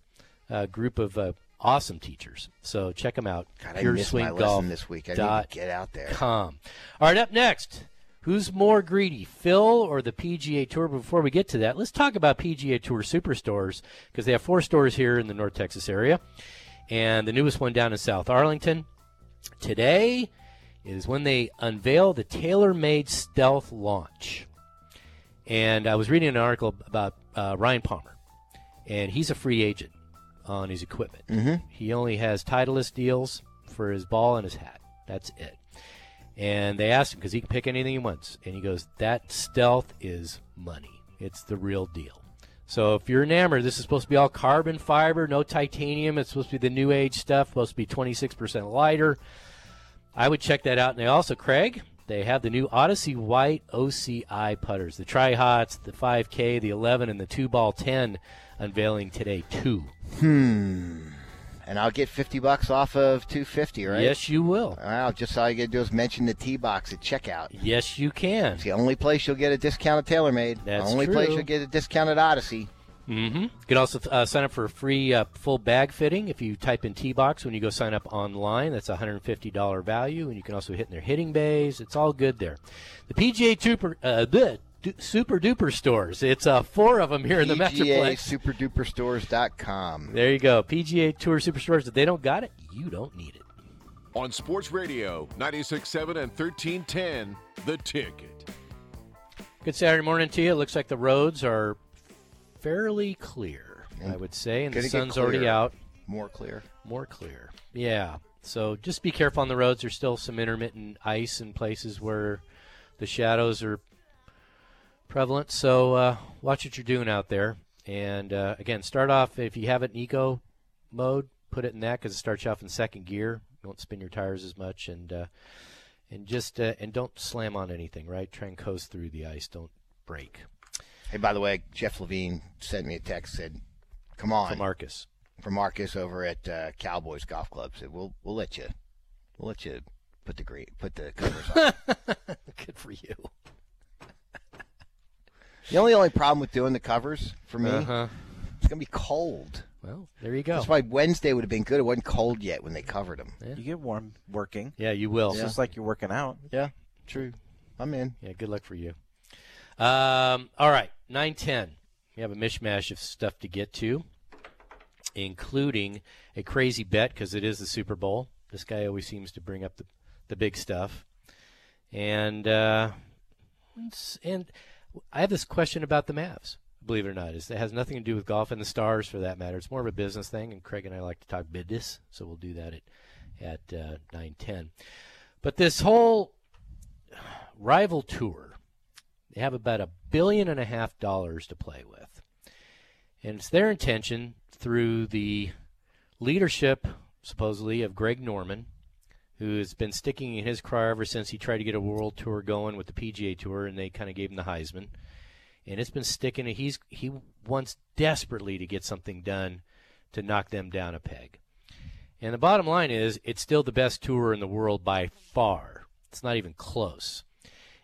uh, group of uh, awesome teachers. So check them out. God, I missed my lesson this week. I need to dot get out there. com. All right, up next, who's more greedy, Phil or the PGA Tour? Before we get to that, let's talk about PGA Tour Superstores because they have four stores here in the North Texas area, and the newest one down in South Arlington. Today is when they unveil the TaylorMade Stealth launch. And I was reading an article about uh, Ryan Palmer, and he's a free agent on his equipment. Mm-hmm. He only has Titleist deals for his ball and his hat. That's it. And they asked him because he can pick anything he wants, and he goes, "That stealth is money. It's the real deal." So if you're enamored, this is supposed to be all carbon fiber, no titanium. It's supposed to be the new age stuff. Supposed to be 26% lighter. I would check that out. And they also, Craig, they have the new Odyssey White OCI putters, the Tri Hots, the 5K, the 11, and the two ball 10 unveiling today too. Hmm. And I'll get fifty bucks off of two fifty, right? Yes, you will. Wow, just all you gotta do is mention the T box at checkout. Yes, you can. It's the only place you'll get a discounted TaylorMade. That's the only place you'll get a discounted Odyssey. Mm-hmm. You can also uh, sign up for a free uh, full bag fitting if you type in T-Box when you go sign up online. That's a $150 value, and you can also hit in their hitting bays. It's all good there. The PGA Super, uh, the du- Super Duper stores. It's uh, four of them here in the Metroplex. PGASuperDuperStores.com. There you go. PGA Tour Superstores. If they don't got it, you don't need it. On Sports Radio, 96.7 and 1310, The Ticket. Good Saturday morning to you. It looks like the roads are fairly clear, I would say, and the sun's already out. More clear. More clear. Yeah. So just be careful on the roads. There's still some intermittent ice in places where the shadows are prevalent. So uh, watch what you're doing out there. And uh, again, start off if you have it in eco mode, put it in that because it starts you off in second gear. You won't spin your tires as much, and uh, and just uh, and don't slam on anything. Right? Try and coast through the ice. Don't break. Hey, by the way, Jeff Levine sent me a text said, "Come on, For Marcus. for Marcus over at uh, Cowboys Golf Club. Said we'll we'll let you we'll let you put the green put the covers on. Good for you. The only only problem with doing the covers for me, Uh-huh. it's gonna be cold. Well, there you go. That's why Wednesday would have been good. It wasn't cold yet when they covered them. You get warm working. Yeah, you will. It's just like you're working out. Yeah, true. I'm in. Yeah, good luck for you. Um, all right, nine ten. We have a mishmash of stuff to get to, including a crazy bet because it is the Super Bowl. This guy always seems to bring up the the big stuff, and uh, it's- and I have this question about the Mavs. Believe it or not, it has nothing to do with golf and the stars for that matter. It's more of a business thing, and Craig and I like to talk business, so we'll do that at at uh, nine ten. But this whole rival tour they have about a billion and a half dollars to play with. And it's their intention through the leadership, supposedly, of Greg Norman, who has been sticking in his craw ever since he tried to get a world tour going with the PGA Tour, and they kind of gave him the Heisman. And it's been sticking. He's he wants desperately to get something done to knock them down a peg. And the bottom line is, it's still the best tour in the world by far. It's not even close.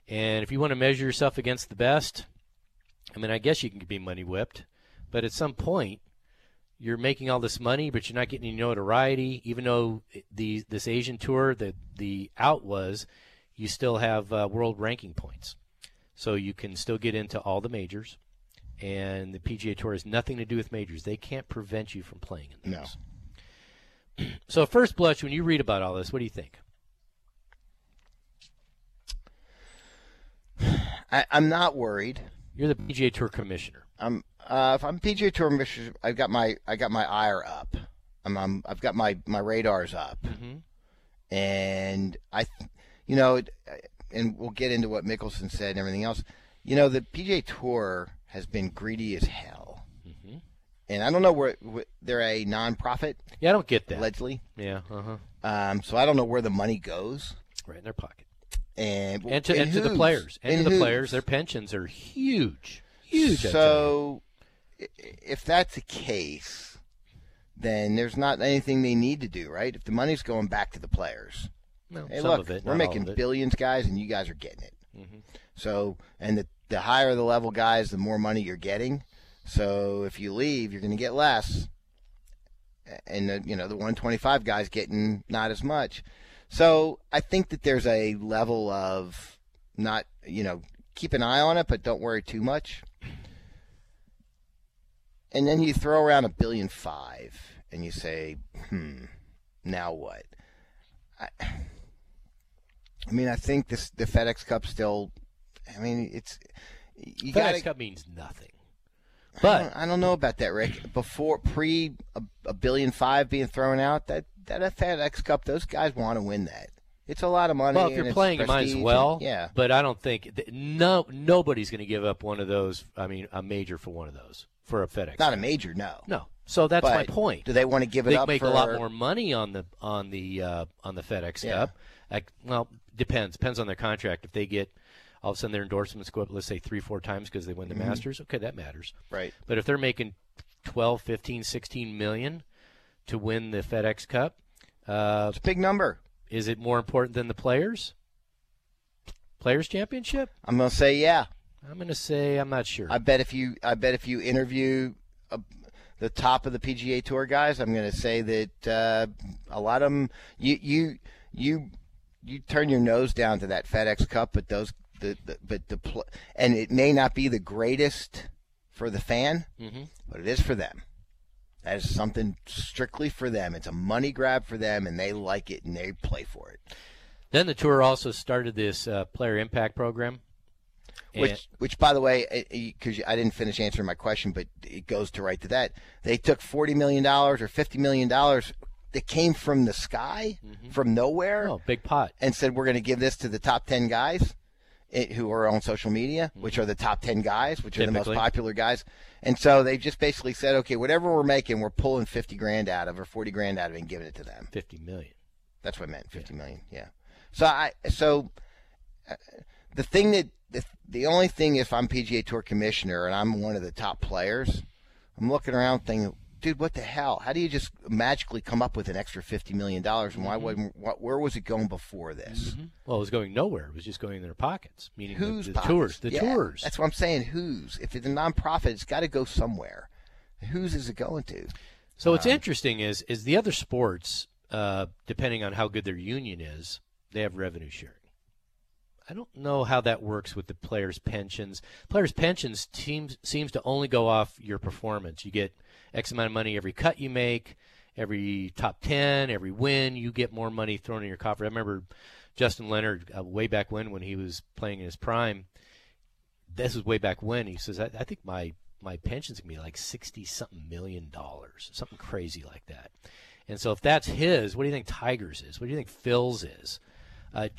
And if you want to measure yourself against the best, I mean, I guess you can be money whipped, but at some point, you're making all this money, but you're not getting any notoriety. Even though the this Asian tour, the the out was, you still have uh, world ranking points, so you can still get into all the majors. And the PGA Tour has nothing to do with majors; they can't prevent you from playing in No. those. So, first blush, when you read about all this, what do you think? I, I'm not worried. You're the PGA Tour commissioner. I'm uh, if I'm PGA Tour commissioner, I've got my I got my ire up. I'm, I'm I've got my my radars up, Mhm. and I, you know, and we'll get into what Mickelson said and everything else. You know, the PGA Tour has been greedy as hell, Mhm. and I don't know where, where they're a nonprofit Yeah, I don't get that. allegedly, Yeah, uh huh. um, so I don't know where the money goes. Right in their pocket. And And to, and to the players. And, to the players, their pensions are huge. Huge. So, if that's the case, then there's not anything they need to do, right? If the money's going back to the players, hey, look, it, we're making billions, guys, and you guys are getting it. Mhm. So, and the the higher the level guys, the more money you're getting. So, if you leave, you're going to get less, and the, you know the 125 guys getting not as much. So, I think that there's a level of not, you know, keep an eye on it, but don't worry too much. And then you throw around a billion five, and you say, hmm, now what? I, I mean, I think this the FedEx Cup still. I mean, it's you FedEx got Cup means nothing. I But don't, I don't know about that, Rick. Before pre a, a billion five being thrown out, that that FedEx Cup, those guys want to win that. It's a lot of money. well, if you're playing, you might as well. and- yeah. But I don't think th- no nobody's going to give up one of those. I mean, a major for one of those for a FedEx. Not a major, no. No. So that's my point. Do they want to give it up? they up make for a lot more money on the on the uh, on the FedEx Yeah. Cup. Like, well, depends depends on their contract. If they get all of a sudden their endorsements go up, let's say three four times because they win the Mhm. Masters, okay, that matters. Right. But if they're making 12, 15, 16 million to win the FedEx Cup, uh, It's a big number. is it more important than the players? Players Championship? I'm gonna say yeah. I'm going to say I'm not sure. I bet if you I bet if you interview uh, the top of the PGA Tour guys, I'm going to say that uh, a lot of them you you you you turn your nose down to that FedEx Cup, but those the, the but the and it may not be the greatest for the fan, Mhm. but it is for them. That is something strictly for them. It's a money grab for them, and they like it and they play for it. Then the tour also started this uh, player impact program. And- Which, which, by the way, because I didn't finish answering my question, but it goes to right to that. They took forty million dollars or fifty million dollars that came from the sky, mm-hmm. from nowhere, oh, big pot. and said we're going to give this to the top ten guys it, who are on social media, mm-hmm. which are the top ten guys, which are the most popular guys. And so they just basically said, okay, whatever we're making, we're pulling fifty grand out of or forty grand out of it and giving it to them. 50 million. That's what I meant, fifty million. Yeah. So I so uh, the thing that the, the only thing if I'm PGA Tour commissioner and I'm one of the top players, I'm looking around thinking, dude, what the hell? How do you just magically come up with an extra fifty million dollars? And why Mm-hmm. wasn't what, where was it going before this? Well, it was going nowhere. It was just going in their pockets, meaning the- Whose the, pockets? tours. The Yeah, tours. That's what I'm saying. Whose? If it's a nonprofit, it's got to go somewhere. Whose is it going to? So what's Um, interesting is is the other sports, uh, depending on how good their union is, they have revenue sharing. I don't know how that works with the players' pensions. Players' pensions seems seems to only go off your performance. You get X amount of money every cut you make, every top ten, every win. You get more money thrown in your coffer. I remember Justin Leonard uh, way back when when he was playing in his prime. This was way back when he says, I, I think my my pension's gonna be like sixty something million dollars, something crazy like that. And so if that's his, what do you think Tigers is? What do you think Phil's is? Uh,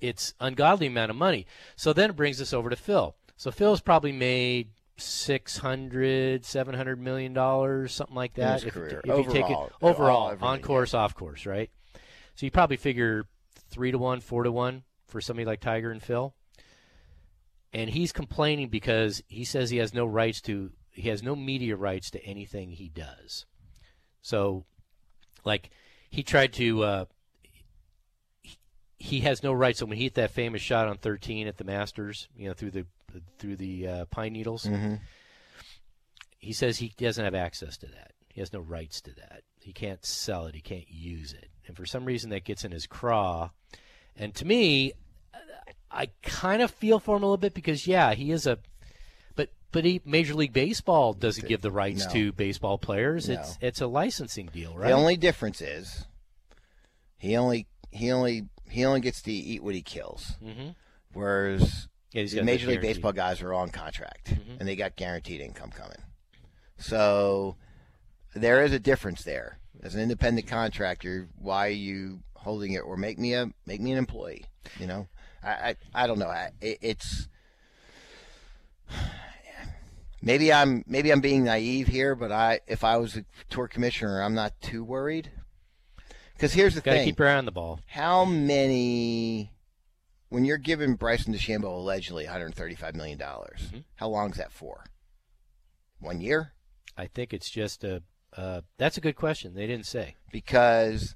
it's- ungodly amount of money. So then it brings us over to Phil. So Phil's probably made 600 700 million dollars something like that his career. you take it Overall. overall All- on course off course right so you probably figure 3 to 1 4 to 1 for somebody like Tiger and Phil and he's complaining because he says he has no rights to he has no media rights to anything he does so like he tried to uh, he- has no rights. So when he hit that famous shot on 13 at the Masters, you know, through the through the uh, pine needles, Mhm. he says he doesn't have access to that. He has no rights to that. He can't sell it. He can't use it. And for some reason, that gets in his craw. And to me, I kind of feel for him a little bit because yeah, he is a. But but he, Major League Baseball doesn't give the rights No. to baseball players. No. It's it's a licensing deal, right? The only difference is he only he only he only gets to eat what he kills. Mhm. Whereas Yeah, the Major League. Baseball guys are on contract Mhm. and they got guaranteed income coming. So there is a difference there. As an independent contractor, why are you holding it or make me a make me an employee? You know, I I, I don't know. I, it, it's maybe I'm maybe I'm being naive here, but I if I was a tour commissioner, I'm not too worried. Because here's the Got to thing: keep your eye on the ball. how many when you're giving Bryson DeChambeau allegedly 135 million dollars? Mm-hmm. How long is that for? One year? I think it's just a. Uh, that's a good question. They didn't say. Because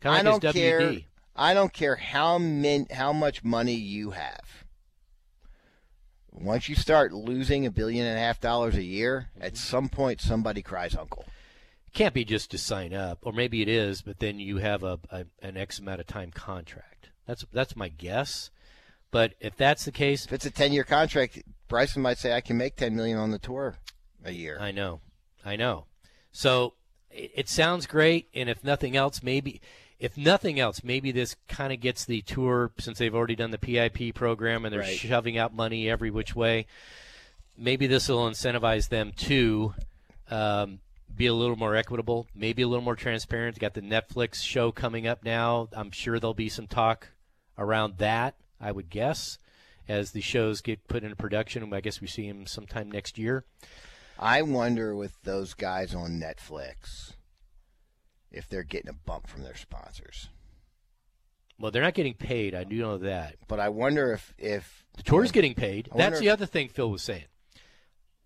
Kind I don't care. I don't care how min, how much money you have. Once you start losing a billion and a half dollars a year, Mm-hmm. at some point somebody cries uncle. Can't be just to sign up, or maybe it is, but then you have a, a an X amount of time contract. That's that's my guess. But if that's the case, If it's a ten year contract, Bryson might say I can make ten million on the tour a year. I know, I know. So it, it sounds great, and if nothing else, maybe, if nothing else, maybe this kind of gets the tour since they've already done the PIP program and they're Right. shoving out money every which way. Maybe this will incentivize them to um, be a little more equitable, maybe a little more transparent. Got the Netflix show coming up now. I'm sure there'll be some talk around that. I would guess as the shows get put into production. I guess we see them sometime next year. I wonder with those guys on Netflix if they're getting a bump from their sponsors. Well, they're not getting paid. I do know that. But I wonder if if The tour's getting paid. That's the if- other thing Phil was saying.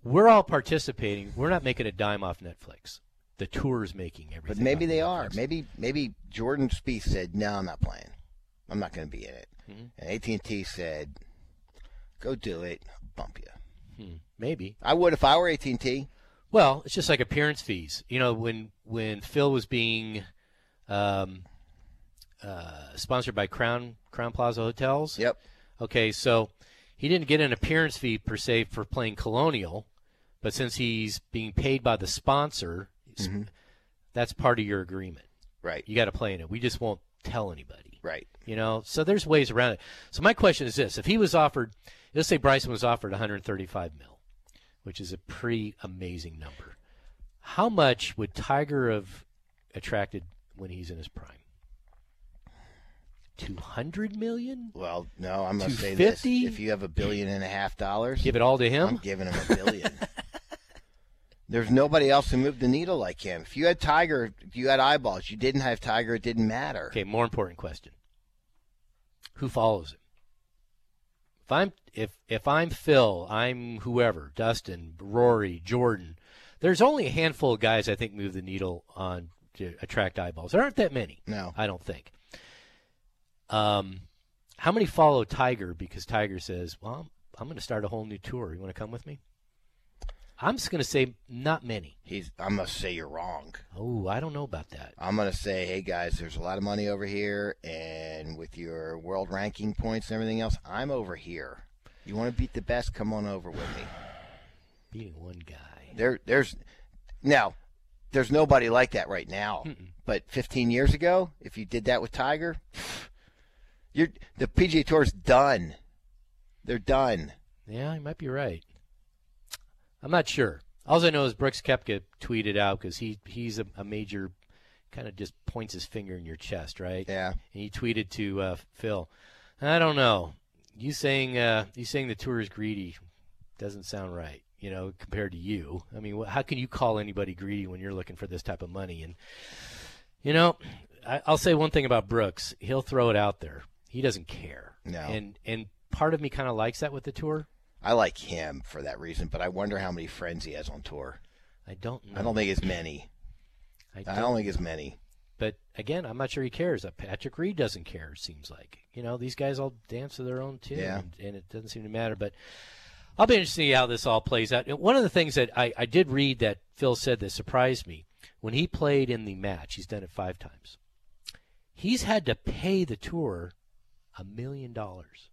We're all participating. We're not making a dime off Netflix. The tour is making everything. But maybe they Netflix. are. Maybe maybe Jordan Spieth said, "No, I'm not playing. I'm not going to be in it." Mhm. And AT and T said, "Go do it. I'll bump you." Hmm, maybe. I would if I were AT and T. Well, it's just like appearance fees. You know, when when Phil was being um, uh, sponsored by Crown Crowne Plaza Hotels. Yep. Okay, so he didn't get an appearance fee per se for playing Colonial, but since he's being paid by the sponsor, Mm-hmm. that's part of your agreement. Right. You got to play in it. We just won't tell anybody. Right. You know, so there's ways around it. So my question is this: If he was offered, let's say Bryson was offered 135 mil, which is a pretty amazing number, how much would Tiger have attracted when he's in his prime? 200 million? Well, no, I'm going to say this: 250? if you have a billion and a half dollars, Give it all to him. I'm giving him a billion. There's nobody else who moved the needle like him. If you had Tiger, if you had eyeballs. You didn't have Tiger, it didn't matter. Okay, more important question. Who follows him? If I'm if if I'm Phil, I'm whoever, Dustin, Rory, Jordan. There's only a handful of guys I think move the needle on to attract eyeballs. There aren't that many. No. I don't think. Um, how many follow Tiger because Tiger says, "Well, I'm, I'm going to start a whole new tour. You want to come with me?" I'm just going to say not many. He's. I'm going to say you're wrong. Oh, I don't know about that. I'm going to say, hey guys, there's a lot of money over here, and with your world ranking points and everything else, I'm over here. You want to beat the best? Come on over with me. Beating one guy. There, there's now, there's nobody like that right now. But 15 years ago, if you did that with Tiger, you're the PGA Tour's done. They're done. Yeah, you might be right. I'm not sure. All I know is Brooks Koepka tweeted out because he he's a, a major, kind of just points his finger in your chest, right? Yeah. And he tweeted to uh, Phil, I don't know. You saying uh, you saying the tour is greedy doesn't sound right. You know, compared to you. I mean, how can you call anybody greedy when you're looking for this type of money? And you know, I, I'll say one thing about Brooks. He'll throw it out there. He doesn't care. No. And and part of me kind of likes that with the tour. I like him for that reason, but I wonder how many friends he has on tour. I don't know. I don't think as many. I I don't think as many. But again, I'm not sure he cares. Uh, Patrick Reed doesn't care. It seems like you know these guys all dance to their own tune, Yeah. and, and it doesn't seem to matter. But I'll be interested to see how this all plays out. One of the things that I, I did read that Phil said that surprised me when he played in the match. He's done it five times. He's had to pay the tour a million dollars.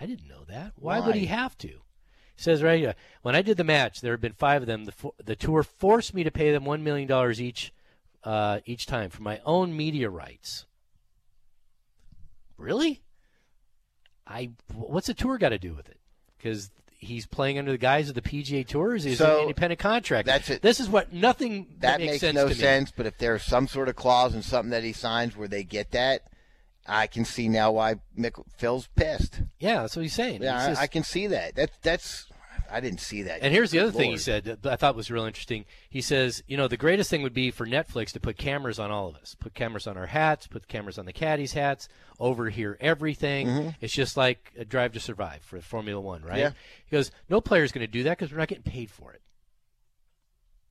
I didn't know that. Why, would he have to? He says right here, when I did the match, there have been five of them. The, fo- the tour forced me to pay them one million dollars each, uh, each time for my own media rights. Really? I what's the tour got to do with it? Because he's playing under the guise of the PGA Tour. Is he's So, an independent contract? that's it. This is what nothing That makes, makes sense no sense. But if there's some sort of clause in something that he signs where they get that, I can see now why Mick, Phil's pissed. Yeah, that's what he's saying. Yeah, I, just- I can see that. That that's I didn't see that. And here's the other Good thing he said that I thought was real interesting. He says, you know, the greatest thing would be for Netflix to put cameras on all of us, put cameras on our hats, put cameras on the caddies' hats, overhear everything. Mm-hmm. It's just like a Drive to Survive for Formula One, right? Yeah. He goes, no player's going to do that because we're not getting paid for it.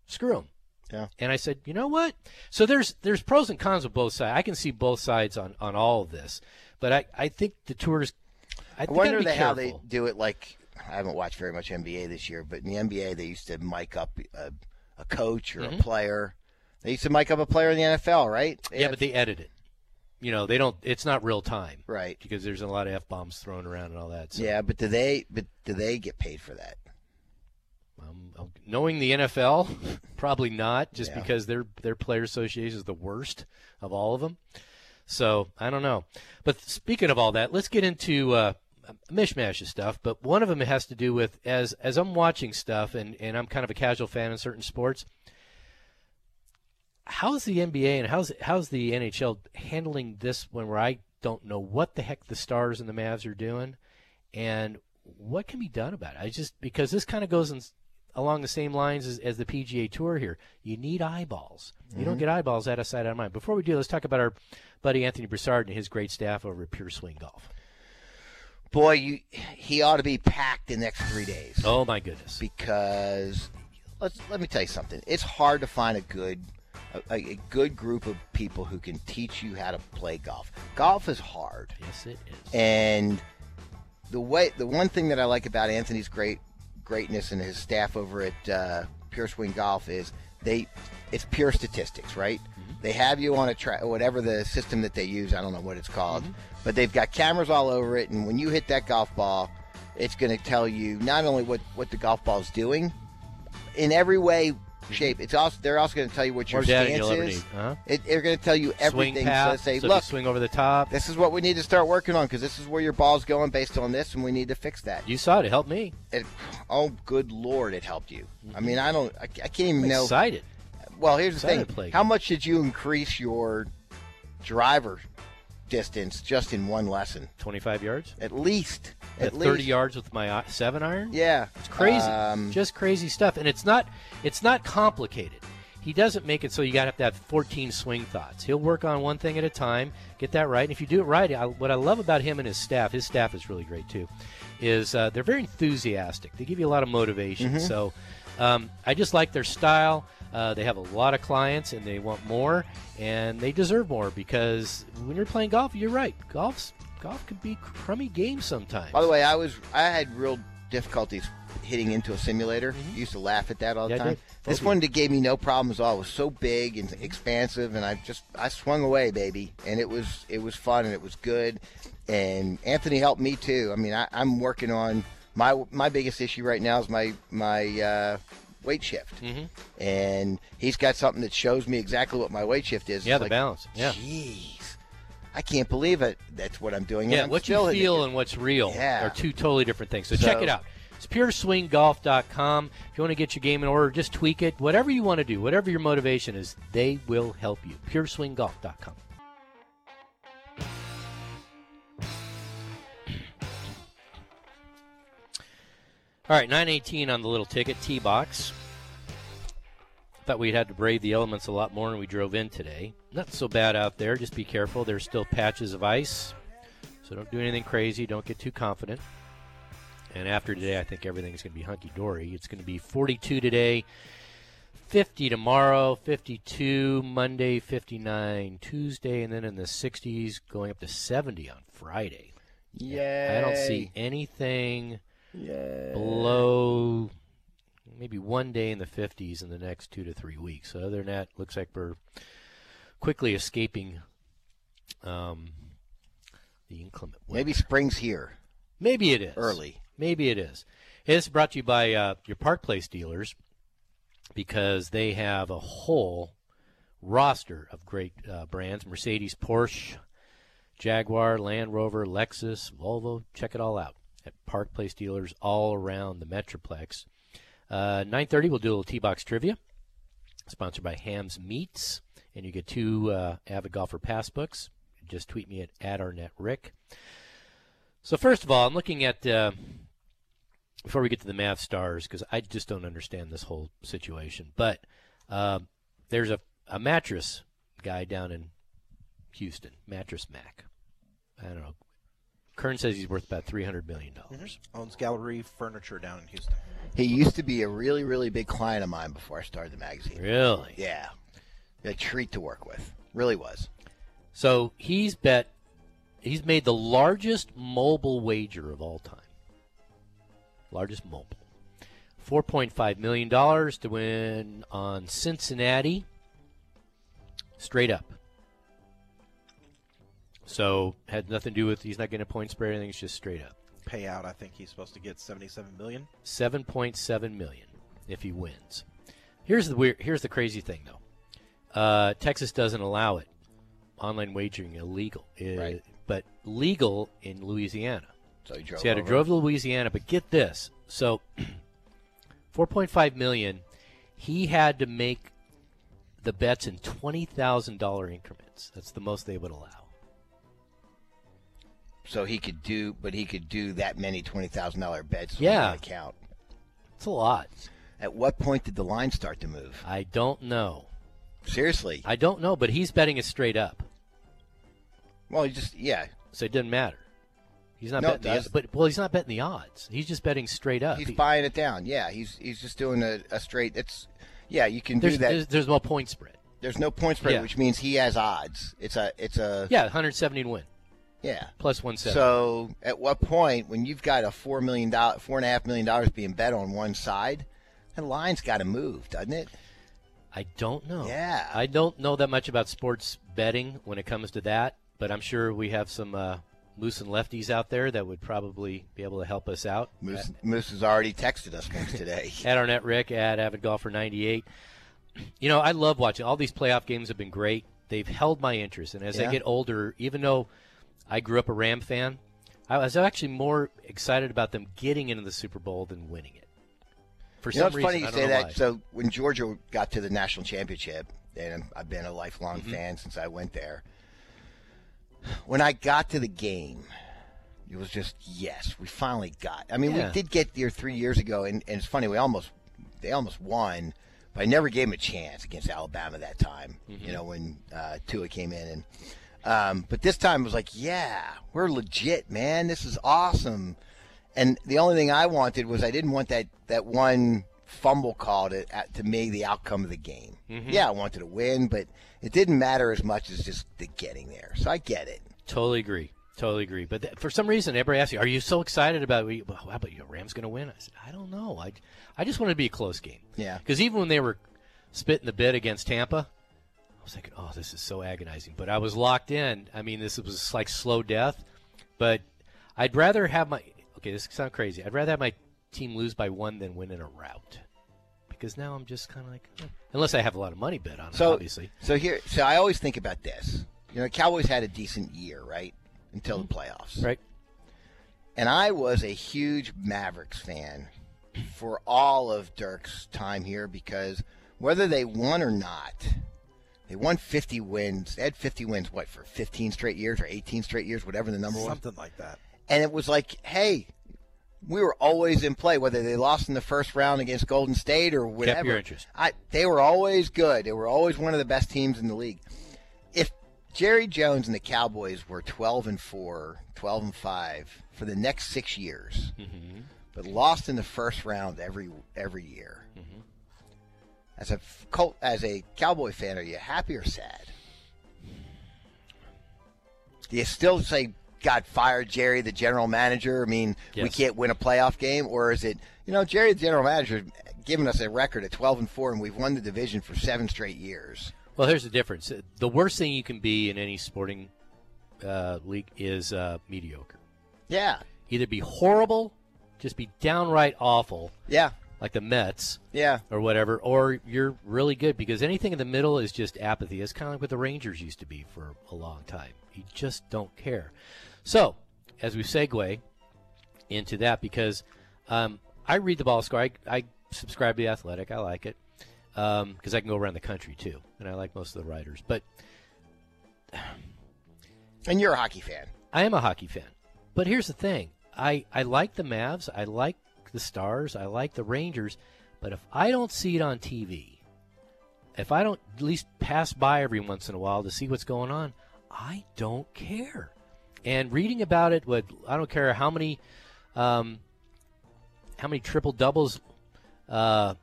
Screw them. Yeah. And I said, you know what? So there's there's pros and cons of both sides. I can see both sides on, on all of this, but I, I think the tours. I, I wonder they, how they do it. Like I haven't watched very much NBA this year, but in the NBA they used to mic up a, a coach or Mm-hmm. a player. They used to mic up a player in the NFL, right? Yeah, but they edit it. You know, they don't. It's not real time, Right. Because there's a lot of f bombs thrown around and all that. So, yeah, but do they? But do they get paid for that? Knowing the NFL, probably not, just Yeah. because their their player association is the worst of all of them. So I don't know. But speaking of all that, let's get into uh, a mishmash of stuff. But one of them has to do with as as I'm watching stuff, and and I'm kind of a casual fan in certain sports. How's the NBA and how's how's the NHL handling this one where I don't know what the heck the Stars and the Mavs are doing, and what can be done about it? I just because this kind of goes in, along the same lines as, as the PGA Tour here. You need eyeballs. You don't mm-hmm. get eyeballs out of sight, out of mind. Before we do, let's talk about our buddy Anthony Broussard and his great staff over at Pure Swing Golf. Boy, you he ought to be packed the next three days Oh my goodness! because let's let me tell you something. It's hard to find a good a, a good group of people who can teach you how to play golf. Golf is hard. Yes, it is. And the way the one thing that I like about Anthony's great greatness and his staff over at uh, Pure Swing Golf is they it's pure statistics, right? They have you on a track, whatever the system that they use. I don't know what it's called, but they've got cameras all over it, and when you hit that golf ball, it's going to tell you not only what what the golf ball is doing in every way, shape. It's also they're also going to tell you what your More stance is. need, huh? It, they're going to tell you everything. swing so they say, so look, swing over the top. this is what we need to start working on because this is where your ball's going based on this, and we need to fix that. You saw it. It helped me. It, oh, good lord, it helped you. I mean, I don't, I, I can't even I'm know. excited. Well, here's the excited thing: play. how much did you increase your driver distance just in one lesson? 25 yards. At least, At at 30 least. yards with my seven iron. Yeah, It's crazy. Um, Just crazy stuff. And it's not it's not complicated. He doesn't make it so you got to have to have 14 swing thoughts. He'll work on one thing at a time, get that right. And if you do it right, I, what I love about him and his staff, his staff is really great too, is uh, they're very enthusiastic. They give you a lot of motivation. Mm-hmm. So um, I just like their style. Uh, they have a lot of clients and they want more, and they deserve more because when you're playing golf, you're right. Golf's golf can be crummy game sometimes. By the way, I was I had real difficulties hitting into a simulator. Used to laugh at that all the Mm-hmm. Yeah, time. This one that gave me no problems at all. It was so big and expansive, and I just I swung away, baby, and it was it was fun and it was good. And Anthony helped me too. I mean, I, I'm working on my my biggest issue right now is my my uh, weight shift, Mm-hmm. and he's got something that shows me exactly what my weight shift is. yeah, It's the like, balance. Yeah. I can't believe it. That's what I'm doing. Yeah, I'm what you still hitting it. feel and what's real Yeah. are two totally different things. So, So- check it out. It's pureswinggolf.com. If you want to get your game in order, just tweak it. Whatever you want to do, whatever your motivation is, they will help you. pureswinggolf.com. All right, 918 on the little ticket, T box. Thought we'd had to brave the elements a lot more when we drove in today. Not so bad out there. Just be careful. There's still patches of ice. So don't do anything crazy. Don't get too confident. And after today, I think everything's going to be hunky dory. It's going to be 42 today, 50 tomorrow, 52 Monday, 59 Tuesday, and then in the 60s, going up to 70 on Friday. Yay. I don't see anything below maybe one day in the 50s in the next two to three weeks. So other than that, looks like we're quickly escaping um, the inclement weather. Maybe spring's here Maybe it is early. Maybe it is. It's brought to you by uh, your Park Place dealers because they have a whole roster of great uh, brands: Mercedes, Porsche, Jaguar, Land Rover, Lexus, Volvo. Check it all out at Park Place dealers all around the Metroplex. Uh, 9:30, we'll do a little T-box trivia, sponsored by Ham's Meats, and you get two uh, Avid Golfer Passbooks. Just tweet me at, at. So first of all, I'm looking at uh, before we get to the math stars, because I just don't understand this whole situation. But um, there's a, a mattress guy down in Houston, Mattress Mac. I don't know. Kern says he's worth about three hundred million dollars. Mm-hmm. Owns Gallery Furniture down in Houston. He used to be a really, really big client of mine before I started the magazine. Really? Yeah. A treat to work with. Really was. So he's bet he's made the largest mobile wager of all time. Largest mobile. Four point five million dollars to win on Cincinnati. Straight up. So had nothing to do with he's not getting a point spread or anything, it's just straight up. Payout, I think he's supposed to get seventy-seven million. Seven point seven million if he wins. Here's the weird here's the crazy thing though. Uh, Texas doesn't allow it. Online wagering illegal. Uh, Right. But legal in Louisiana. So he drove So he had to over. drove to Louisiana, but get this. So 4.5 million, he had to make the bets in $20,000 increments. That's the most they would allow. So he could do, but he could do that many twenty thousand dollar bets. on Yeah. account. It's a lot. At what point did the line start to move? I don't know. Seriously. I don't know, but he's betting it straight up. Well, he just yeah. So it doesn't matter. He's not No, betting the but well, he's not betting the odds. He's just betting straight up. He's He- buying it down. Yeah, he's he's just doing a, a straight. It's yeah, you can there's, do that. there's there's no point spread. There's no point spread, Yeah. which means he has odds. It's a it's a Yeah, 170 to win yeah. plus 170. So at what point, when you've got a four million dollar, four and a half million dollars being bet on one side, the line's got to move, doesn't it? I don't know. Yeah. I don't know that much about sports betting when it comes to that, but I'm sure we have some uh, moose and lefties out there that would probably be able to help us out. Moose, Moose has already texted us today. At Arnett Rick at Avid Golfer 98. You know, I love watching. All these playoff games have been great. They've held my interest, and as I get older, even though I grew up a Ram fan, I was actually more excited about them getting into the Super Bowl than winning it. For you know, it's reason, funny you say that. why. So when Georgia got to the national championship, and I've been a lifelong Mm-hmm. fan since I went there. When I got to the game, it was just yes, we finally got. I mean, Yeah. we did get there three years ago, and, and it's funny we almost they almost won, but I never gave them a chance against Alabama that time. Mm-hmm. You know when uh, Tua came in, and um, but this time it was like, yeah, we're legit, man. This is awesome. And the only thing I wanted was I didn't want that that one fumble call to to make the outcome of the game. Yeah, I wanted to win, but it didn't matter as much as just the getting there. So I get it. Totally agree. Totally agree. But th- for some reason, everybody asks you, "Are you so excited about? Well, how about you? Rams going to win?" I said, "I don't know. I, I just want it to be a close game." Yeah. Because even when they were spitting the bit against Tampa, was thinking, "Oh, this is so agonizing." But I was locked in. I mean, this was like slow death. But I'd rather have my okay. This sounds crazy. I'd rather have my team lose by one than win in a rout. Because now I'm just kind of like, eh. unless I have a lot of money bet on it, So obviously. So here, so I always think about this. You know, Cowboys had a decent year, right, until the playoffs. Right. And I was a huge Mavericks fan for all of Dirk's time here because whether they won or not, they won 50 wins. They had 50 wins, what, for 15 straight years or 18 straight years, whatever the number was. Something like that. And it was like, hey, we were always in play, whether they lost in the first round against Golden State or whatever. Kept your interest. I, they were always good. They were always one of the best teams in the league. If Jerry Jones and the Cowboys were 12 and 4, 12 and 5 for the next six years, Mm-hmm. but lost in the first round every every year. As a Colt, as a Cowboy fan, are you happy or sad? Do you still say God fired Jerry, the general manager? I mean, we can't win a playoff game, or is it you know Jerry, the general manager, giving us a record at 12 and 4, and we've won the division for seven straight years? Well, here's the difference. The worst thing you can be in any sporting uh, league is uh, mediocre. Yeah, Either be horrible, just be downright awful, yeah, like the Mets yeah. or whatever, or you're really good because anything in the middle is just apathy. It's kind of like what the Rangers used to be for a long time. You just don't care. So, as we segue into that, because um, I read the ball score, I, I subscribe to the Athletic. I like it because I can go around the country too, and I like most of the writers. But And you're a hockey fan. I am a hockey fan. But here's the thing. I, I like the Mavs. I like the Stars, I like the Rangers, but if I don't see it on TV, if I don't at least pass by every once in a while to see what's going on, I don't care. And reading about it, what I don't care how many, um, how many triple doubles, uh,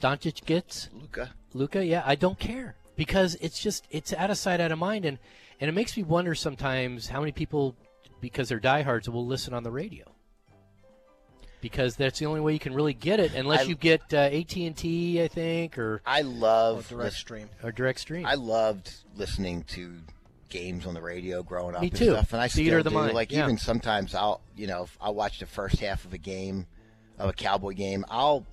Doncic gets. Luka. Luka, yeah, I don't care because it's just it's out of sight, out of mind, and and it makes me wonder sometimes how many people, because they're diehards, will listen on the radio. Because that's the only way you can really get it, unless I- you get uh, AT and T, I think, or I love Or direct stream. or direct stream. I loved listening to games on the radio growing up Me and too. stuff, and I Theater still of the do. mind, Like yeah. even sometimes I'll, you know, if I watch the first half of a game, of a Cowboy game, I'll,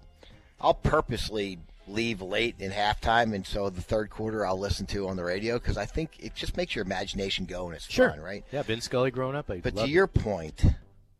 I'll purposely leave late in halftime, and so the third quarter I'll listen to on the radio because I think it just makes your imagination go and it's sure, fun, right? Yeah, Vin Scully growing up, I But to loved your point,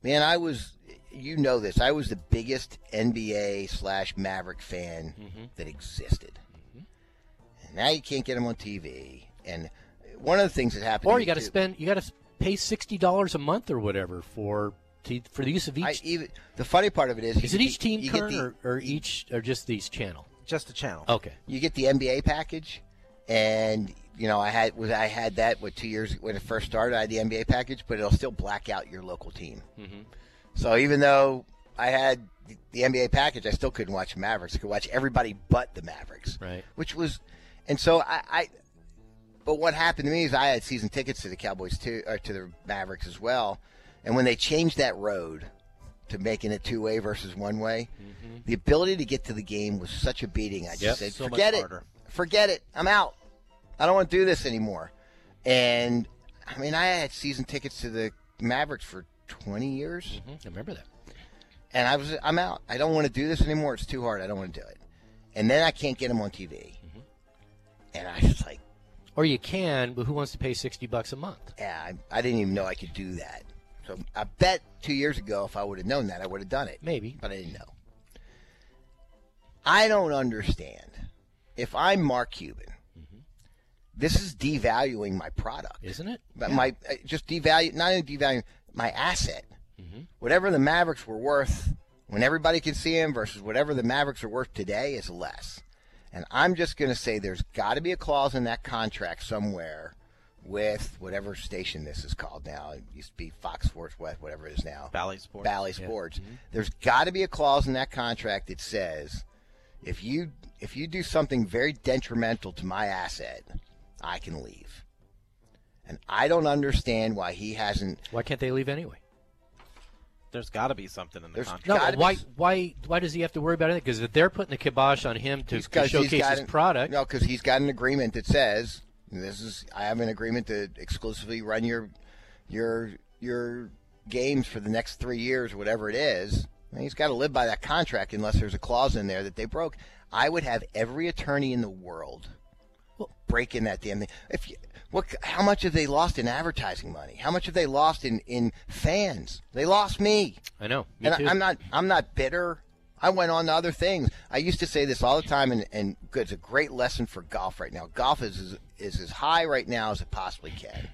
man, I was, you know this, I was the biggest NBA slash Maverick fan Mm-hmm. that existed. And now you can't get them on TV. And one of the things that happened, Or to you got to spend, you got to pay sixty dollars a month or whatever for to, for the use of each. I, even the funny part of it is, is it get each the- team you card the- or, or each or just these channel? Just the channel. Okay, you get the NBA package, and you know I had was I had that what two years when it first started. I had the NBA package, but it'll still black out your local team. Mhm. So even though I had the- NBA package, I still couldn't watch Mavericks. I could watch everybody but the Mavericks, right. which was, and so I. I but what happened to me is I had season tickets to the Cowboys too, or to the Mavericks as well, and when they changed that road to making it two way versus one way, mm-hmm. the ability to get to the game was such a beating. I just Yep. said, So forget it, harder. forget it. I'm out. I don't want to do this anymore. And I mean, I had season tickets to the Mavericks for 20 years, hmm I remember that. and I was, I'm out. I don't want to do this anymore. It's too hard. I don't want to do it. And then I can't get them on TV, and I was like, Or you can, but who wants to pay sixty bucks a month? yeah, I, I didn't even know I could do that. So I bet two years ago, if I would have known that, I would have done it. Maybe. but I didn't know. I don't understand. If I'm Mark Cuban, this is devaluing my product. Isn't it? But my uh, just devalue, not only devaluing my asset. Mm-hmm. Whatever the Mavericks were worth when everybody could see him versus whatever the Mavericks are worth today is less. And I'm just going to say there's got to be a clause in that contract somewhere with whatever station this is called now. It used to be Fox Sports West, whatever it is now. Bally Sports. Bally Sports. Mm-hmm. There's got to be a clause in that contract that says if you if you do something very detrimental to my asset, I can leave. And I don't understand why he hasn't. Why can't they leave anyway? There's got to be something in the There's contract. No, Gotta be why? Why? Why does he have to worry about it? Because if they're putting the kibosh on him to, to showcase got his an- product, No, because he's got an agreement that says this is. I have an agreement to exclusively run your your your games for the next three years, whatever it is. And he's got to live by that contract unless there's a clause in there that they broke. I would have every attorney in the world breaking that damn thing. If you, what, how much have they lost in advertising money? How much have they lost in in fans? They lost me. I know. Me and too. I, I'm not I'm not bitter. I went on to other things. I used to say this all the time, and, and good, it's a great lesson for golf right now. Golf is, is is as high right now as it possibly can.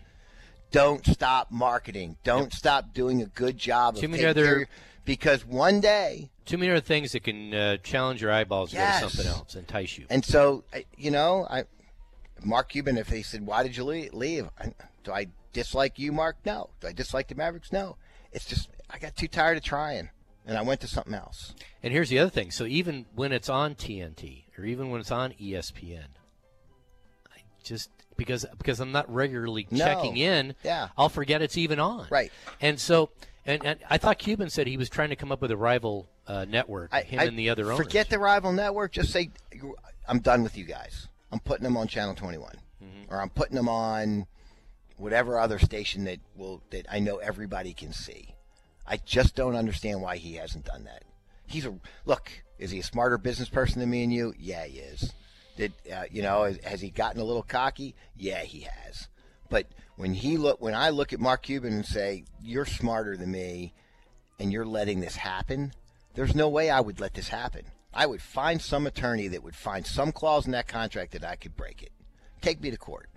Don't stop marketing. Don't stop doing a good job of Too many other- care because one day, Too many other things that can uh, challenge your eyeballs to Yes. go to something else, entice you. and so you know, I Mark Cuban. If they said, "Why did you leave?" leave? Do I dislike you, Mark? No. Do I dislike the Mavericks? No. It's just I got too tired of trying, and I went to something else. And here's the other thing. So even when it's on TNT or even when it's on ESPN, I just because because I'm not regularly No. checking in, Yeah. I'll forget it's even on. Right. And so and, and I thought Cuban said he was trying to come up with a rival uh, network. I, him I- and the other owners. Forget the rival network. Just say, I'm done with you guys. I'm putting them on Channel 21, Mm-hmm. or I'm putting them on whatever other station that will that I know everybody can see. I just don't understand why he hasn't done that. He's a look. Is he a smarter business person than me and you? Yeah, he is. Did uh, you know? Has, has he gotten a little cocky? Yeah, he has. But when he look, when I look at Mark Cuban and say, "You're smarter than me," and you're letting this happen, there's no way I would let this happen. I would find some attorney that would find some clause in that contract that I could break it. Take me to court.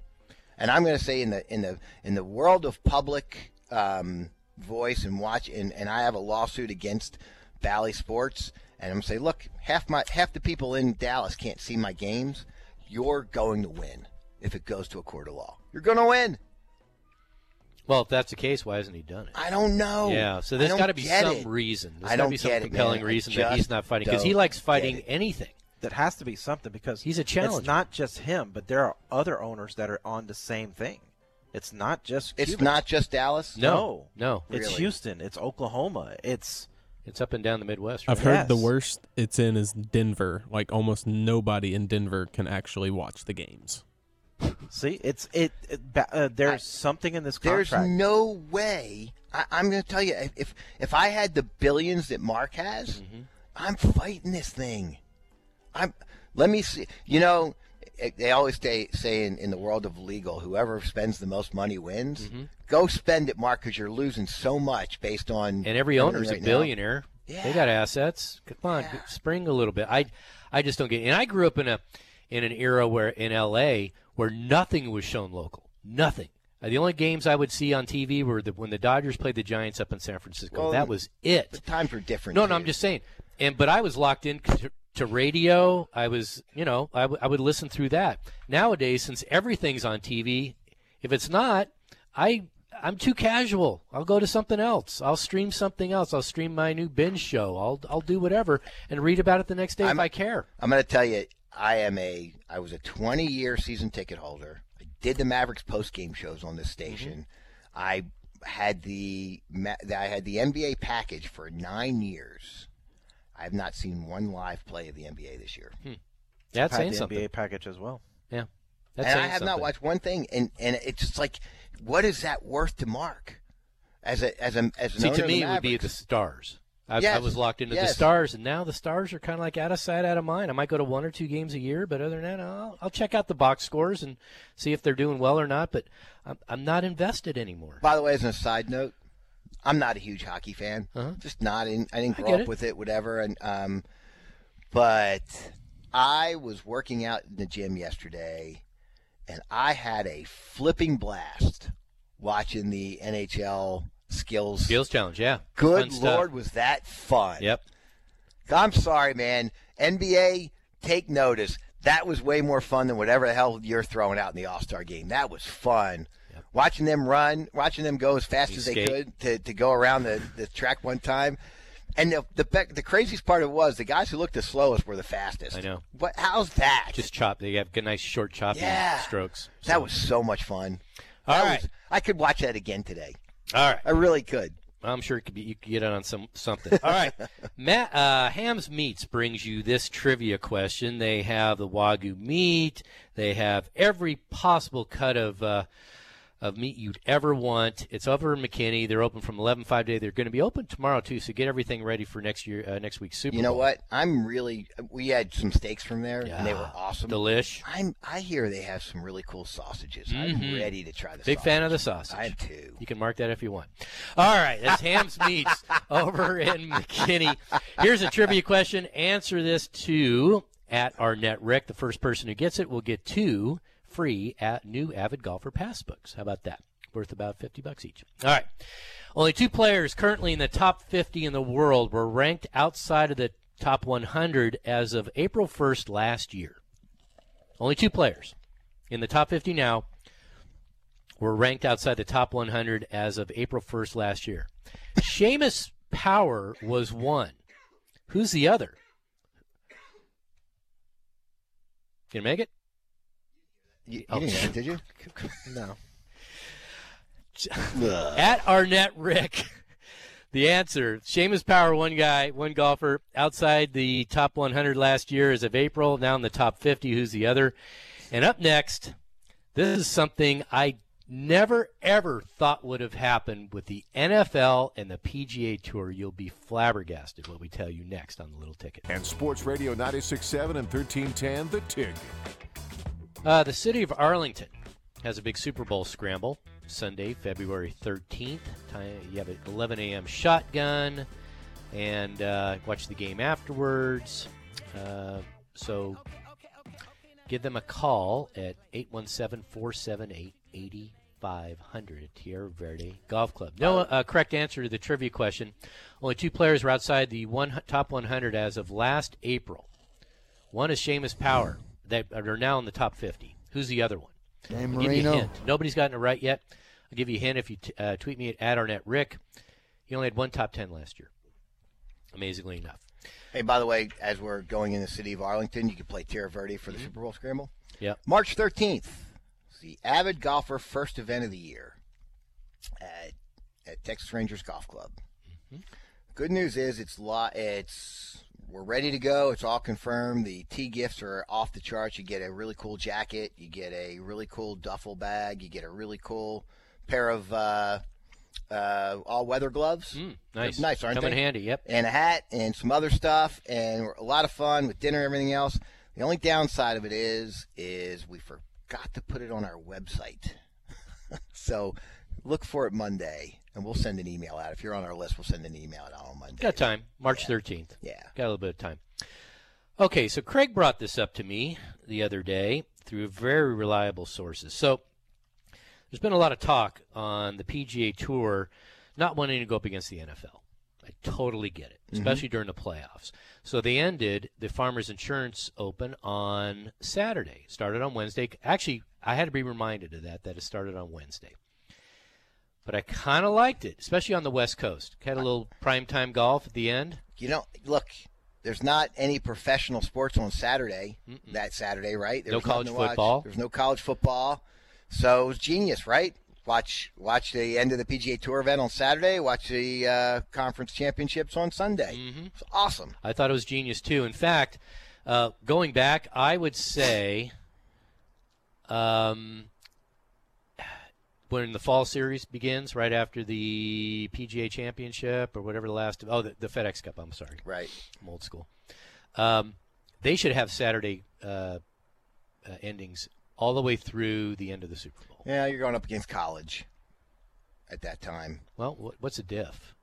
And I'm going to say in the in the in the world of public um, voice and watch, and, and I have a lawsuit against Bally Sports, and I'm gonna say, look, half my half the people in Dallas can't see my games. You're going to win if it goes to a court of law. You're going to win. Well, if that's the case, why hasn't he done it? I don't know. Yeah, so there's got to be some it. reason. There's I got to be some get it, compelling man. Reason that he's not fighting because he likes fighting anything. That has to be something because He's a challenger. It's not just him, but there are other owners that are on the same thing. It's not just. It's not just Dallas. No, no, It's Really? Houston. It's Oklahoma. It's it's up and down the Midwest. I've right? heard the worst it's in is Denver. Like almost nobody in Denver can actually watch the games. See, it's it. it uh, there's I- something in this contract. There's no way. I, I'm going to tell you, if if I had the billions that Mark has, Mm-hmm. I'm fighting this thing. I'm. Let me see. You know, they always say say in, in the world of legal, whoever spends the most money wins. Go spend it, Mark, because you're losing so much based on. Mm-hmm. and every everything owner's right a now. billionaire. They got assets. Come on, Yeah. spring a little bit. I, I just don't get. It. And I grew up in a, in an era where in L.A. where nothing was shown local. Nothing. Uh, The only games I would see on TV were the, when the Dodgers played the Giants up in San Francisco. Well, that was it. The times were different. No, no. I'm just saying. And but I was locked in to, to radio. I was, you know, I, w- I would listen through that. Nowadays, since everything's on TV, if it's not, I I'm too casual. I'll go to something else. I'll stream something else. I'll stream my new binge show. I'll I'll do whatever and read about it the next day if I'm- I care. I'm going to tell you, I am a. I was a 20 year season ticket holder. I did the Mavericks post game shows on this mm-hmm. station. I had the I had the NBA package for nine years. I have not seen one live play of the NBA this year, hmm. That's had saying the something. NBA package as well. Yeah, that's and I saying have not watched one thing. And and it's just like, what is that worth to Mark? As a as a as an See, owner to of the me, it would be the stars. I, I was locked into the stars, and now the stars are kind of like out of sight, out of mind. I might go to one or two games a year, but other than that, I'll, I'll check out the box scores and see if they're doing well or not. But I'm, I'm not invested anymore. By the way, as a side note, I'm not a huge hockey fan. Uh-huh. Just not. In, I didn't grow get up it. with it, whatever. And um, but I was working out in the gym yesterday, and I had a flipping blast watching the NHL skills. Skills challenge, yeah. Good Fun stuff. lord, was that fun? Yep. I'm sorry, man. NBA, take notice. That was way more fun than whatever the hell you're throwing out in the All Star game. That was fun. Watching them run, watching them go as fast You as they skate. could to, to go around the, the track one time. And the, the the craziest part of it was the guys who looked the slowest were the fastest. I know. What? How's that? Just chop. They have good, nice short chopping Yeah. strokes. that was so much fun. All right. was- I could watch that again today. All right. I really could. I'm sure it could be, you could get it on some something. All right, Matt uh, Ham's Meats brings you this trivia question. They have the wagyu meat. They have every possible cut of uh, of meat you'd ever want. It's over in McKinney. They're open from 11 5 day. They're going to be open tomorrow too. So get everything ready for next year, uh, next week's Super You know Bowl. what? I'm really. We had some steaks from there, and they were awesome. Delish. I'm. I hear they have some really cool sausages. I'm Mhm. ready to try the. Big sausage. fan of the sausage. I am too. You can mark that if you want. All right, that's Ham's Meats over in McKinney. Here's a trivia question. Answer this to at Arnett Rick. The first person who gets it will get two free at new Avid Golfer Passbooks. How about that? Worth about 50 bucks each. All right. Only two players currently in the top 50 in the world were ranked outside of the top 100 as of April 1st last year. Only two players in the top 50 now were ranked outside the top 100 as of April 1st last year. Seamus Power was one. Who's the other? Can you make it? You, you Oh. didn't hear did you? No. At Arnett Rick. The answer: Seamus Power, one guy, one golfer outside the top 100 last year as of April. Now in the top 50. Who's the other? And up next, this is something I never ever thought would have happened with the NFL and the PGA Tour. You'll be flabbergasted what we tell you next on the Little Ticket. And Sports Radio 96.7 and 1310, The Ticket. Uh, the city of Arlington has a big Super Bowl scramble Sunday, February 13th. You have an 11 a.m. shotgun and uh, watch the game afterwards. Uh, so give them a call at 817 478 500 at Tierra Verde Golf Club. No uh, correct answer to the trivia question. Only two players were outside the one top 100 as of last April. One is Seamus Power, that are now in the top 50. Who's the other one? Dan I'll give you a Marino. hint. Nobody's gotten it right yet. I'll give you a hint if you t- uh, tweet me at AdArnettRick. He only had one top 10 last year. Amazingly enough. Hey, by the way, as we're going in the city of Arlington, you can play Tierra Verde for the Super Bowl Scramble. Yep. March 13th, it's the Avid Golfer first event of the year at, at Texas Rangers Golf Club. Good news is it's lo- it's we're ready to go. It's all confirmed. The tee gifts are off the charts. You get a really cool jacket. You get a really cool duffel bag. You get a really cool pair of uh, uh, all weather gloves. Mm, nice. Nice, aren't Come in they? handy, yep. and a hat and some other stuff and a lot of fun with dinner and everything else. The only downside of it is is we forgot to put it on our website. so look for it Monday and we'll send an email out. If you're on our list, we'll send an email out on Monday. Got time. March 13th. Yeah. Got a little bit of time. Okay, so Craig brought this up to me the other day through very reliable sources. So there's been a lot of talk on the PGA Tour not wanting to go up against the NFL. I totally get it, mm-hmm. especially during the playoffs. So they ended the Farmers Insurance Open on Saturday. Started on Wednesday. Actually, I had to be reminded of that, that it started on Wednesday. But I kind of liked it, especially on the West Coast. Had a little primetime golf at the end. You know, look, there's not any professional sports on Saturday. That Saturday, right? There No college football. There's no college football. So it was genius, right? Watch watch the end of the PGA Tour event on Saturday. Watch the uh, conference championships on Sunday. Mm-hmm. It's awesome. I thought it was genius too. In fact, uh, going back, I would say um, when the fall series begins, right after the PGA Championship or whatever the last oh the, the FedEx Cup. I'm sorry, Right. I'm old school. Um, they should have Saturday uh, uh, endings all the way through the end of the Super Bowl. Yeah, you're going up against college at that time. Well, what, what's the diff?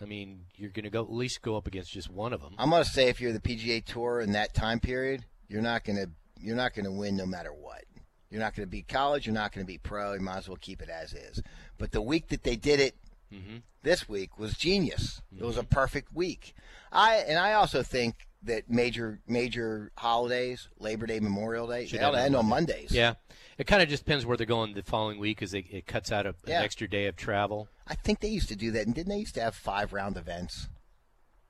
I mean, you're going to go at least go up against just one of them. I'm going to say if you're the PGA Tour in that time period, you're not going to you're not going to win no matter what. You're not going to beat college. You're not going to beat pro. You might as well keep it as is. But the week that they did it Mm-hmm. this week was genius. It was a perfect week. I and I also think that major major holidays, Labor Day, Memorial Day, Should they ought to end on on Mondays. Yeah, it kind of just depends where they're going the following week, because it cuts out a, Yeah. an extra day of travel. I think they used to do that, and didn't they used to have five round events?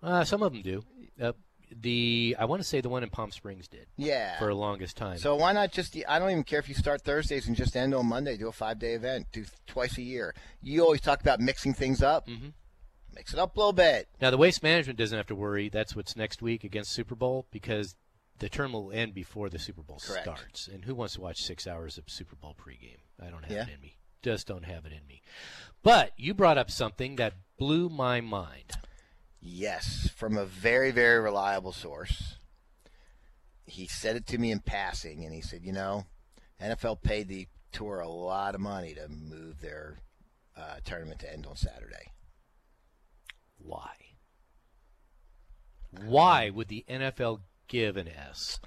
Uh, some of them do. Uh, the I want to say the one in Palm Springs did Yeah. for the longest time. So why not just? I don't even care if you start Thursdays and just end on Monday. Do a five day event. Do twice a year. You always talk about mixing things up. Mm-hmm. Mix it up a little bit. now the waste management doesn't have to worry. That's what's next week against Super Bowl because the term will end before the Super Bowl Correct. starts. And who wants to watch six hours of Super Bowl pregame? I don't have Yeah. it in me. Just don't have it in me. But you brought up something that blew my mind. Yes, from a very very reliable source. He said it to me in passing, and he said, you know, NFL paid the tour a lot of money to move their uh, tournament to end on Saturday. Why? Why would the NFL give an S?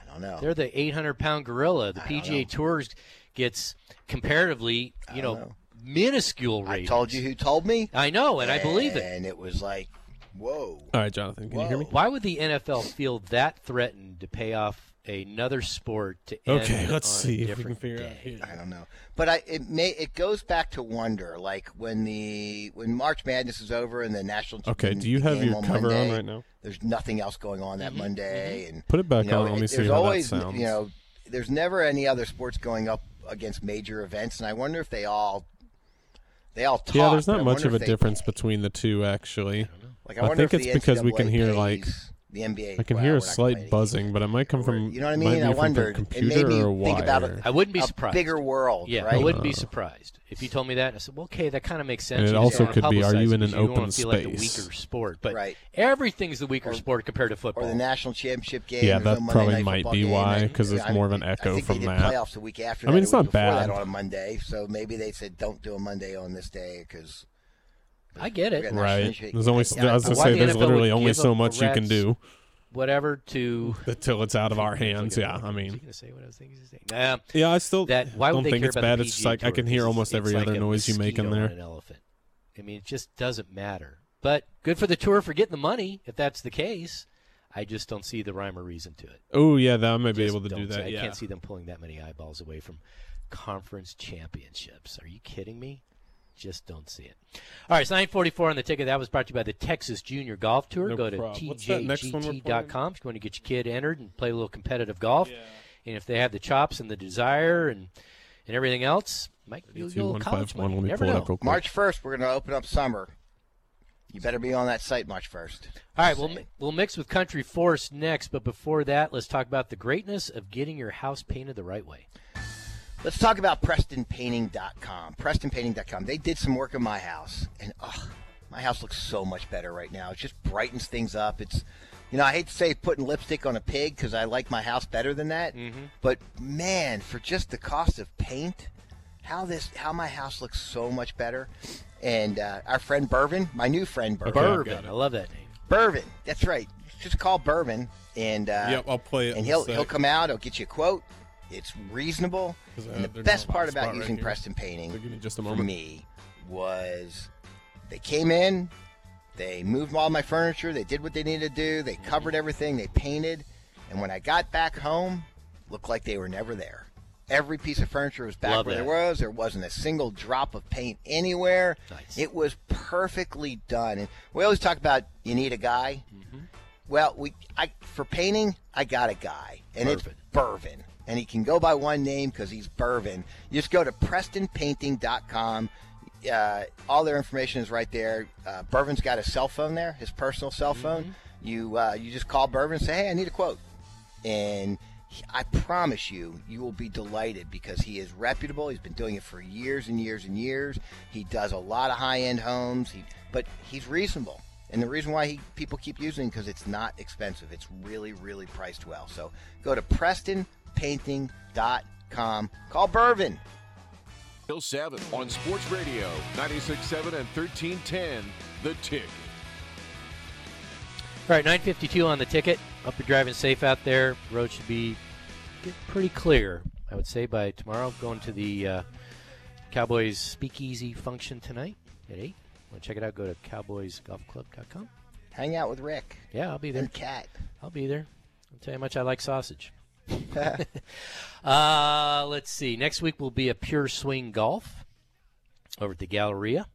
I don't know. They're the 800 pound gorilla. The PGA. Tours gets comparatively, you know, know. minuscule I told you who told me, I know, and I believe it. And it was like, whoa. All right, Jonathan, can you hear me? Why would the NFL feel that threatened to pay off another sport to end Okay, let's on see a if we can different figure out here. I don't know, but I it may it goes back to wonder like when the when March Madness is over and the national Okay, do you have your on cover Monday, on right now? There's nothing else going on Mm-hmm, that Monday, and Put it back you know, on. Let me it- see there's how always, that sounds. You know, there's never any other sports going up against major events, and I wonder if they all they all talk. yeah, there's not much of a difference between the two, actually. Like, I wonder think it's because we can hear, like- the NBA. I can well, hear a slight buzzing, but it might come from. You know what I mean? I from wondered. the It computer made me think about it. I wouldn't be a surprised. bigger world, Yeah, right? I wouldn't be Uh, surprised if you told me that. I said, well, "Okay, that kind of makes sense." And it You also could be, are you in an because you don't wanna open feel like the space? weaker sport, but Right. everything's the weaker sport compared to football. or the national championship game. Yeah, that no probably night might be why, 'cause it's more of an echo from they did that. Playoffs the week after. I mean, it's not bad. On a Monday, so maybe they said don't do a Monday on this day because I get it. Right. There's only. Yeah, I was gonna why say the there's NFL literally would only give so a much you can rat's- do. whatever to. Until it's out of our hands. Yeah, I mean, going to say what I was thinking? he saying? Nah, yeah, I still that why would don't they think care it's about bad. the It's just PGA like I Tour? can hear It's- almost it's every like other a noise you make in mosquito there. An elephant. I mean, it just doesn't matter. But good for the tour for getting the money if that's the case. I just don't see the rhyme or reason to it. Oh yeah, that I might be Just able to do don't see- that. I Yeah. can't see them pulling that many eyeballs away from conference championships. Are you kidding me? Just don't see it. All right, it's 944 on the ticket. That was brought to you by the Texas Junior Golf Tour. No Go to problem. What's that next one we're tjgt.com if you want to get your kid entered and play a little competitive golf. And if they have the chops and the desire and and everything else, might be a little 151, college money. let me Never pull it know. up real quick. March 1st, we're going to open up summer. You better be on that site March 1st. All right, we'll, we'll mix with Country Force next, but before that, let's talk about the greatness of getting your house painted the right way. Let's talk about PrestonPainting.com. PrestonPainting.com. They did some work in my house, and oh, my house looks so much better right now. It just brightens things up. It's, you know, I hate to say putting lipstick on a pig because I like my house better than that. But man, for just the cost of paint, how this, how my house looks so much better. And uh, our friend Bourbon, my new friend Bourbon, Bourbon, I love that name. Bourbon. That's right. Just call Bourbon, and uh, Yep, I'll play it And he'll he'll come out. He'll get you a quote. It's reasonable. 'Cause, uh, And the best part about right using here. Preston Painting So give me just a for me was they came in, they moved all my furniture, they did what they needed to do, they covered everything, they painted, and when I got back home, looked like they were never there. Every piece of furniture was back Love where that. there was. There wasn't a single drop of paint anywhere. Nice. It was perfectly done. And we always talk about you need a guy. Well, we I for painting, I got a guy, and it's Burvin, and he can go by one name because he's Burvin. You just go to PrestonPainting.com. Uh, all their information is right there. Uh, Burvin's got a cell phone there, his personal cell phone. You uh, you just call Burvin and say, "Hey, I need a quote," and I promise you, you will be delighted because he is reputable. He's been doing it for years and years and years. He does a lot of high-end homes, he, but he's reasonable. And the reason why he, people keep using him because it's not expensive. It's really, really priced well. So go to PrestonPainting.com. Call Burvin. Till 7 on Sports Radio 96.7 and 1310. The Ticket. All right, 952 on the ticket. Hope you're driving safe out there. Road should be get pretty clear, I would say, by tomorrow. Going to the uh, Cowboys Speakeasy function tonight at 8. Want to check it out? Go to cowboysgolfclub.com. Hang out with Rick Yeah, I'll be there. and Cat. I'll be there. I'll tell you how much I like sausage. uh, let's see. Next week will be a pure swing golf over at the Galleria.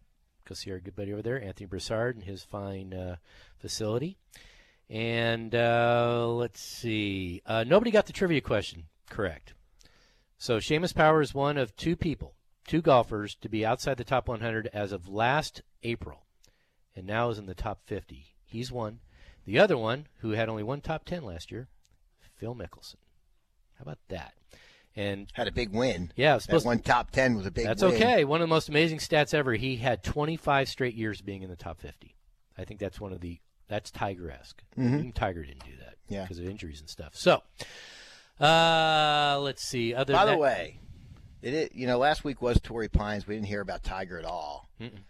Go see our good buddy over there, Anthony Broussard, and his fine uh, facility. And uh, let's see. Uh, nobody got the trivia question correct. So Seamus Power is one of two people, two golfers, to be outside the top 100 as of last April, and now is in the top 50. He's one. The other one, who had only one top 10 last year, Phil Mickelson. How about that? And Had a big win. yeah, it was That supposed one top 10 was a big that's win. okay. One of the most amazing stats ever. He had 25 straight years being in the top 50. I think that's one of the that's Tiger-esque. Mhm. Tiger didn't do that Yeah. because of injuries and stuff. So, uh, let's see. Other By the that- way, it you know, last week was Torrey Pines. We didn't hear about Tiger at all. Mm-mm.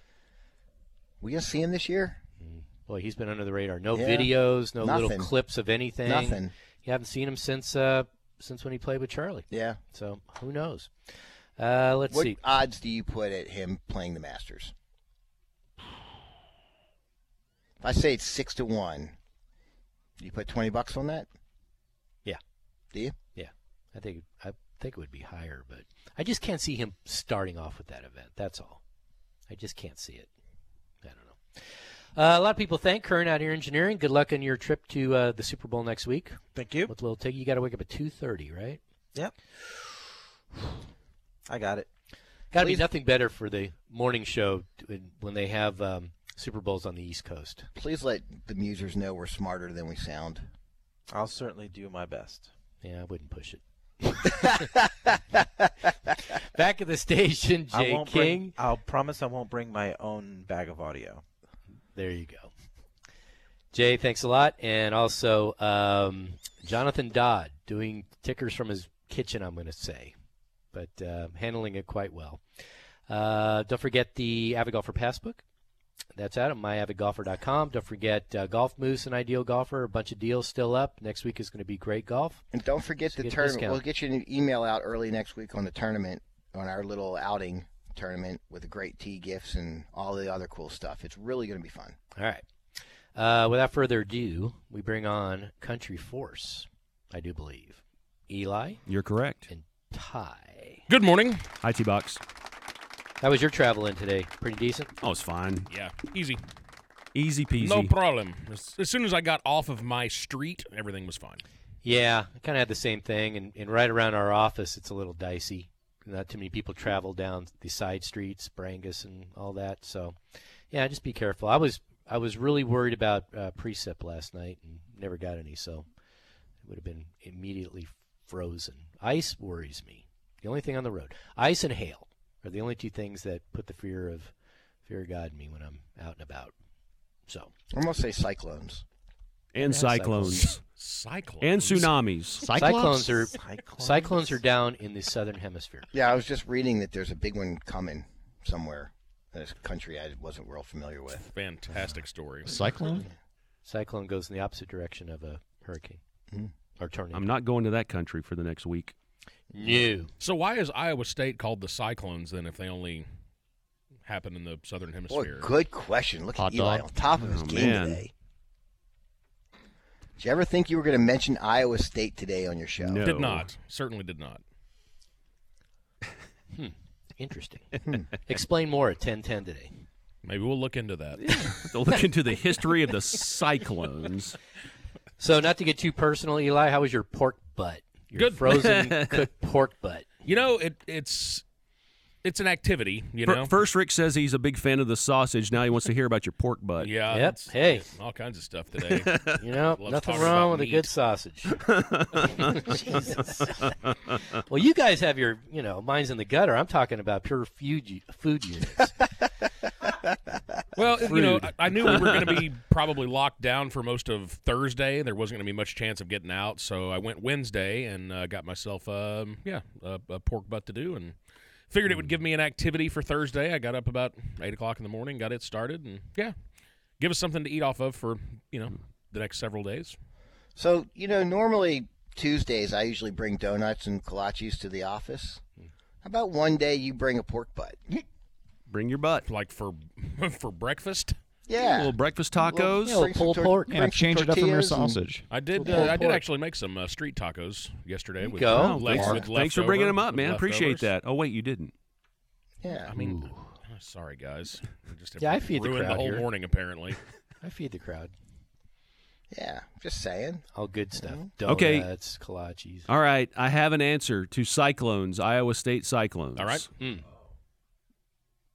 We gonna see him this year? boy, he's been under the radar. No Yeah. videos, no little clips of anything. Nothing. You haven't seen him since uh, since when he played with Charlie. Yeah. So who knows? Uh, let's what see. What odds do you put at him playing the Masters? If I say it's six to one, do you put twenty bucks on that? Yeah. Do you? Yeah, I think I think it would be higher, but I just can't see him starting off with that event. That's all. I just can't see it. I don't know. Uh, a lot of people thank Kern out here engineering. Good luck on your trip to uh, the Super Bowl next week. Thank you. With a little take, you got to wake up at two thirty, right? Yep. I got it. Got to be nothing better for the morning show when they have um, Super Bowls on the East Coast. Please let the musers know we're smarter than we sound. I'll certainly do my best. Yeah, I wouldn't push it. Back at the station, I Jay won't King. Bring, I'll promise I won't bring my own bag of audio. There you go. Jay, thanks a lot. And also, um, Jonathan Dodd doing tickers from his kitchen, I'm going to say, but uh, handling it quite well. Uh, don't forget the Avid Golfer Passbook. That's at myavidgolfer.com. Don't forget uh, Golf Moose and Ideal Golfer. A bunch of deals still up. Next week is going to be great golf. And don't forget So the tournament. We'll get you an email out early next week on the tournament, on our little outing tournament with the great tea gifts and all the other cool stuff. It's really going to be fun. All right. Uh, without further ado, we bring on Country Force, I do believe. Eli You're correct. and Ty. Good morning. Hi, T Box. How was your travel in today? Pretty decent? Oh, it's fine. Yeah, easy. Easy peasy. No problem. As, as soon as I got off of my street, everything was fine. Yeah, I kind of had the same thing. And, and right around our office, it's a little dicey. Not too many people travel down the side streets, Brangus and all that. So, yeah, just be careful. I was I was really worried about uh, precip last night and never got any. So it would have been immediately frozen. Ice worries me. The only thing on the road, ice and hail, are the only two things that put the fear of fear of God in me when I'm out and about. So I'm to say cyclones. And Yeah, cyclones. Cyclones. and tsunamis. cyclones are Cyclones? cyclones are down in the southern hemisphere. Yeah, I was just reading that there's a big one coming somewhere in this country I wasn't real familiar with. Fantastic story. Cyclone? Cyclone goes in the opposite direction of a hurricane Mm. or tornado. I'm not going to that country for the next week. new. So why is Iowa State called the Cyclones then if they only happen in the southern Boy, hemisphere? good question. Look Hot at Eli dog. on top of his Oh, game man. today. Did you ever think you were going to mention Iowa State today on your show? No. Did not. Certainly did not. Hmm. Interesting. Hmm. Explain more at ten ten today. Maybe we'll look into that. To look into the history of the cyclones. So, not to get too personal, Eli, how was your pork butt? Your Good. frozen cooked pork butt. You know, it, it's it's an activity. You know. First, Rick says he's a big fan of the sausage. Now he wants to hear about your pork butt. yeah. Yep. Hey. All kinds of stuff today. You know, Love nothing wrong about with a good sausage. Jesus. well, you guys have your, you know, mine's in the gutter. I'm talking about pure food food units. Well, you know, I, I knew we were going to be probably locked down for most of Thursday. There wasn't going to be much chance of getting out, so I went Wednesday and uh, got myself, um, yeah, a, a pork butt to do, and figured it would give me an activity for Thursday. I got up about eight o'clock in the morning, got it started, and yeah, give us something to eat off of for you know the next several days. So, you know, normally Tuesdays I usually bring donuts and kolaches to the office. How about one day you bring a pork butt? Bring your butt. Like for for breakfast, A Yeah. little breakfast tacos. Yeah, Bring some pulled tor- pork. bring Yeah, change it up from your sausage. I did. Uh, I did actually make some uh, street tacos yesterday. with, go. uh, Oh, legs thanks, with thanks for bringing them up, man. Appreciate that. Oh wait, you didn't. Yeah. I mean, oh, sorry guys. I just have Yeah, I feed the ruined crowd the whole here. morning apparently. I feed the crowd. Yeah. Just saying. All good stuff. Okay. Donuts, kolaches. All right, I have an answer to Cyclones, Iowa State Cyclones. All right. Mm.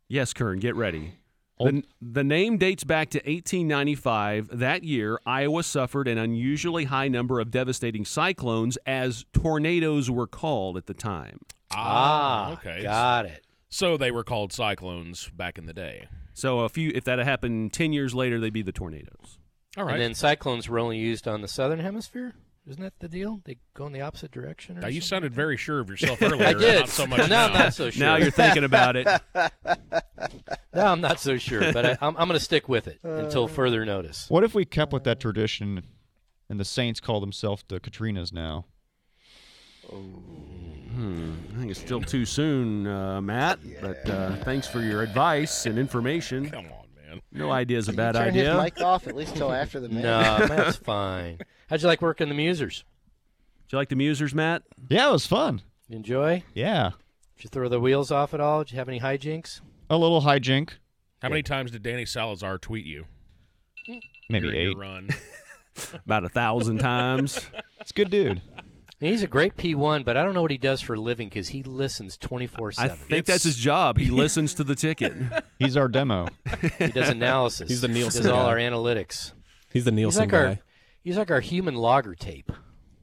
Yes, Kern, get ready. The, the name dates back to 1895. That year, Iowa suffered an unusually high number of devastating cyclones, as tornadoes were called at the time. Ah, okay. Got it. So they were called cyclones back in the day. So, a few, if that had happened 10 years later, they'd be the tornadoes. All right. And then cyclones were only used on the southern hemisphere. Isn't that the deal? They go in the opposite direction. Or now you something? sounded very sure of yourself earlier. I did. Not so much now now. I'm not so sure. Now you're thinking about it. now I'm not so sure, but I, I'm, I'm going to stick with it until further notice. What if we kept with that tradition and the Saints call themselves the Katrinas now? Hmm, I think it's still too soon, uh, Matt, but uh, thanks for your advice and information. Come on, man. No idea is a bad you turn idea. his mic off at least till after the No, that's fine. How'd you like working the Musers? Did you like the Musers, Matt? Yeah, it was fun. You enjoy? Yeah. Did you throw the wheels off at all? Did you have any hijinks? A little hijink. How many times did Danny Salazar tweet you? Maybe during your eight. run? About a thousand times. It's a good dude. He's a great P1, but I don't know what he does for a living because he listens twenty four seven. I 7. think that's his job. He listens to the ticket. He's our demo. He does analysis. He's the Nielsen He Nielsen does all guy. our analytics. He's the He's Nielsen like guy. our he's like our human logger tape.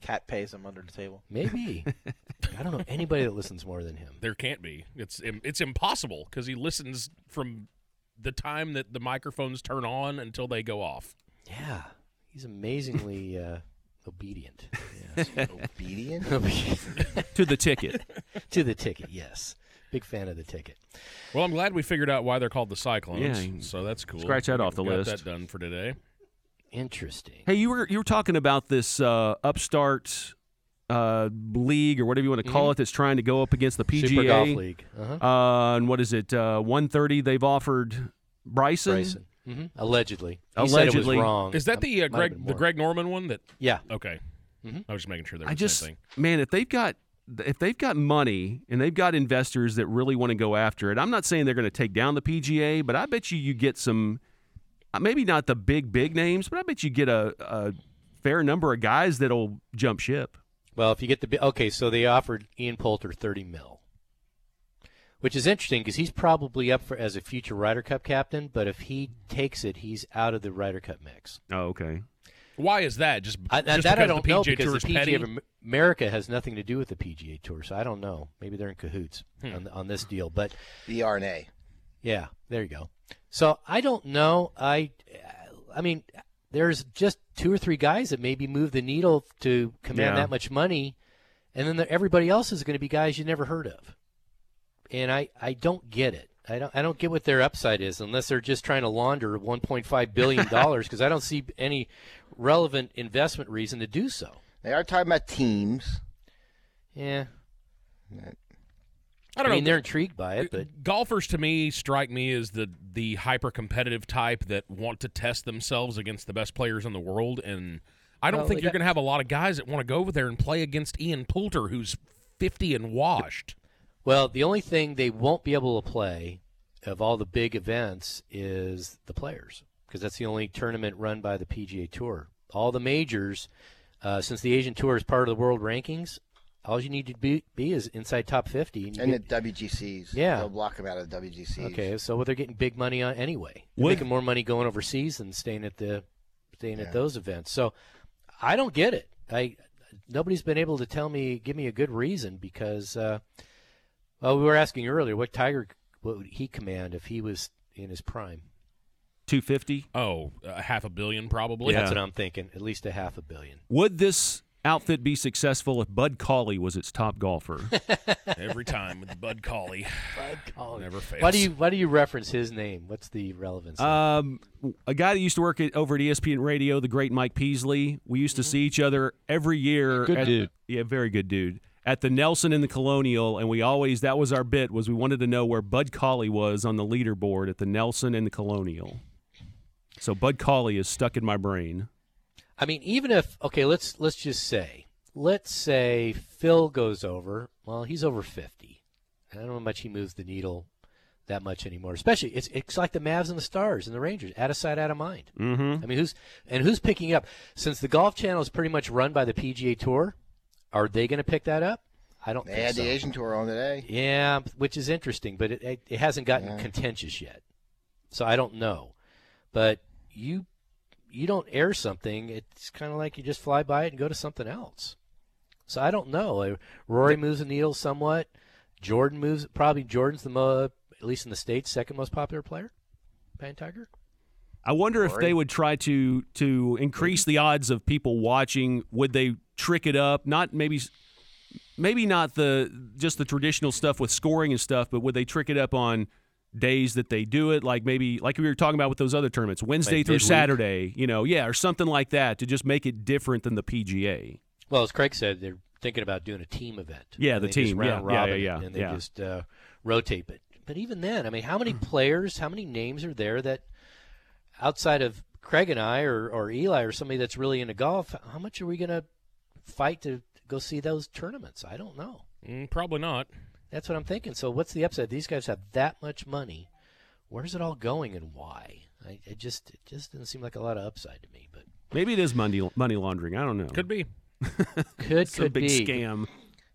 Cat pays him under the table. Maybe. I don't know anybody that listens more than him. There can't be. It's it's impossible because he listens from the time that the microphones turn on until they go off. Yeah. He's amazingly uh, obedient. Yes. Obedient. to the ticket. to the ticket, yes. Big fan of the ticket. Well, I'm glad we figured out why they're called the Cyclones. Yeah, so that's cool. scratch that We off the got list. that done for today. Interesting. Hey, you were you were talking about this uh, upstart uh, league or whatever you want to call Mhm. it that's trying to go up against the PGA. Super Golf League. Uh-huh. Uh, and what is it? Uh, 130 they've offered Bryson. Bryson. hmm Allegedly. He said it was Allegedly. wrong. Is that the uh, Greg the. Greg Norman one? That Yeah. Okay. Mhm. I was just making sure they were I the just same thing. man, if they've got if they've got money and they've got investors that really want to go after it, I'm not saying they're going to take down the PGA, but I bet you you get some, maybe not the big big names, but I bet you get a, a fair number of guys that'll jump ship. Well, if you get the okay, so they offered Ian Poulter thirty mil, which is interesting because he's probably up for as a future Ryder Cup captain. But if he takes it, he's out of the Ryder Cup mix. Oh, okay. Why is that? Just, I, just that I don't the know PGA because Tour's the PGA petty? of America has nothing to do with the PGA Tour, so I don't know. Maybe they're in cahoots Hmm. on, on this deal, but The R&A. yeah, there you go. So I don't know. I, I mean, there's just two or three guys that maybe move the needle to command Yeah. that much money, and then the, everybody else is going to be guys you never heard of. And I, I don't get it. I don't, I don't get what their upside is unless they're just trying to launder 1.5 billion dollars because I don't see any relevant investment reason to do so. They are talking about teams. Yeah. I don't mean, know. they're intrigued by it, but golfers to me strike me as the the hyper competitive type that want to test themselves against the best players in the world and I don't Well, think you're going to have a lot of guys that want to go over there and play against Ian Poulter who's 50 and washed. Well, the only thing they won't be able to play of all the big events is the players because that's the only tournament run by the PGA Tour. All the majors, uh, since the Asian Tour is part of the world rankings, all you need to be, be is inside top 50. And, And get- the WGCs. Yeah. They'll block them out of the WGCs. okay, so well, they're getting big money on anyway. They're Would- making more money going overseas than staying at the staying Yeah. at those events. So I don't get it. I nobody's been able to tell me give me a good reason because uh, well we were asking earlier what Tiger what would he command if he was in his prime. 250. Oh, a half a billion probably. That's what I'm thinking. At least a half a billion. Would this outfit be successful if Bud Cauley was its top golfer? Every time with Bud Cauley. Bud Cauley. Never fails. Why do you why do you reference his name? What's the relevance? Um, a guy that used to work at, over at ESPN Radio, the great Mike Peasley. We used to see each other every year. Good at- dude. Yeah, very good dude. At the Nelson and the Colonial, and we always that was our bit was we wanted to know where Bud Cauley was on the leaderboard at the Nelson and the Colonial. So Bud Cauley is stuck in my brain. I mean, even if okay, let's let's just say, let's say Phil goes over. Well, he's over fifty. I don't know how much he moves the needle that much anymore. Especially, it's it's like the Mavs and the Stars and the Rangers, out of sight, out of mind. Mm-hmm. I mean, who's and who's picking it up? Since the Golf Channel is pretty much run by the PGA Tour, are they going to pick that up? I don't They think had so. the Asian Tour on today. Yeah, which is interesting, but it it, it hasn't gotten Yeah. contentious yet. So I don't know. But you you don't air something, it's kind of like you just fly by it and go to something else. So I don't know. Uh, Rory moves the needle somewhat. Jordan moves. Probably Jordan's the mo- at least in the states second most popular player. Pan Tiger. I wonder if they would try to to increase the odds of people watching. Would they trick it up? Not maybe, maybe not the just the traditional stuff with scoring and stuff, but would they trick it up on days that they do it? Like maybe like we were talking about with those other tournaments, Wednesday Like through midweek? Saturday. You know, yeah, or something like that to just make it different than the PGA. Well, as Craig said, they're thinking about doing a team event. Yeah, the team. round Yeah, yeah, robin yeah, and they yeah. just uh, rotate. But but even then, I mean, how many players, how many names are there that outside of Craig and I or, or Eli or somebody that's really into golf? How much are we going to fight to go see those tournaments? I don't know. Mm, probably not. That's what I'm thinking. So what's the upside? These guys have that much money. Where's it all going and why? I, it just it just doesn't seem like a lot of upside to me. But Maybe it is money money laundering. I don't know. Could be. could Some could big be scam.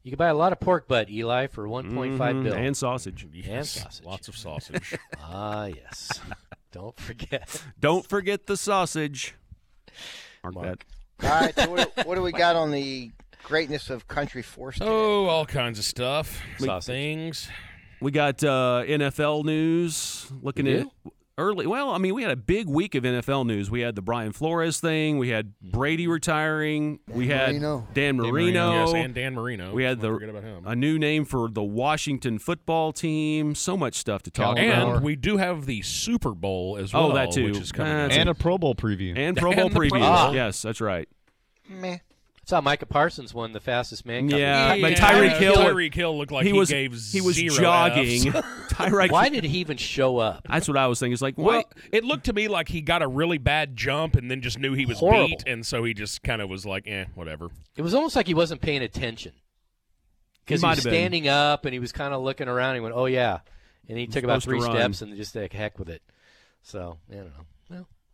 You could buy a lot of pork butt, Eli, for 1.5 Mhm, bill. and sausage. Yes, sausage. Lots of sausage. Ah, yes. Don't forget. Don't forget the sausage. Mark, Mark. that. All right, so what, what do we got on the greatness of country force? today? oh, all kinds of stuff. Sausage. Things. We got uh, NFL news. Looking at early. Well, I mean, we had a big week of NFL news. We had the Brian Flores thing. We had Brady retiring. we had Marino. Dan Marino. Yes, and Dan Marino. We had the forget about him. a new name for the Washington football team. So much stuff to talk and about. And we do have the Super Bowl as well. Oh, that too. Which is coming Uh. And a Pro Bowl preview. and Pro Bowl And the Pro previews. Yes, that's right. Meh. Saw Micah Parsons won the fastest man. coverage. Yeah, but Yeah, Tyreek yeah, Hill. Tyreek Hill looked like he he was gave he was jogging. Fs. Tyreek. Why did he even show up? That's what I was thinking. It's like, Well, it looked to me like he got a really bad jump and then just knew he was Horrible. beat, and so he just kind of was like, "Eh, whatever." It was almost like he wasn't paying attention because he, might was have been. standing up and he was kind of looking around. He went, "Oh yeah," and he took about supposed to three steps and just like heck with it. So I don't know.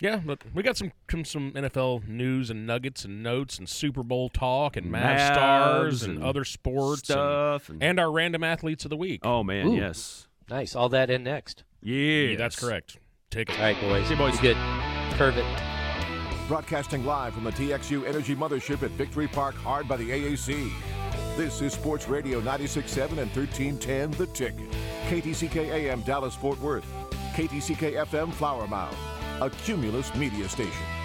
Well, Yeah, but we got some some- some NFL news and nuggets and notes and Super Bowl talk and Mav Mavs stars and, and other sports stuff and, and- and our random athletes of the week. Oh man, Ooh. yes, nice. All that in next. yeah, that's correct. Take it. All right, boys. See you, boys. You good. Curve it. Broadcasting live from the TXU Energy Mothership at Victory Park, hard by the AAC. This is Sports Radio 96.7 and 1310 The Ticket. KTCK AM Dallas Fort Worth. KTCK FM Flower Mound. A Cumulus media station.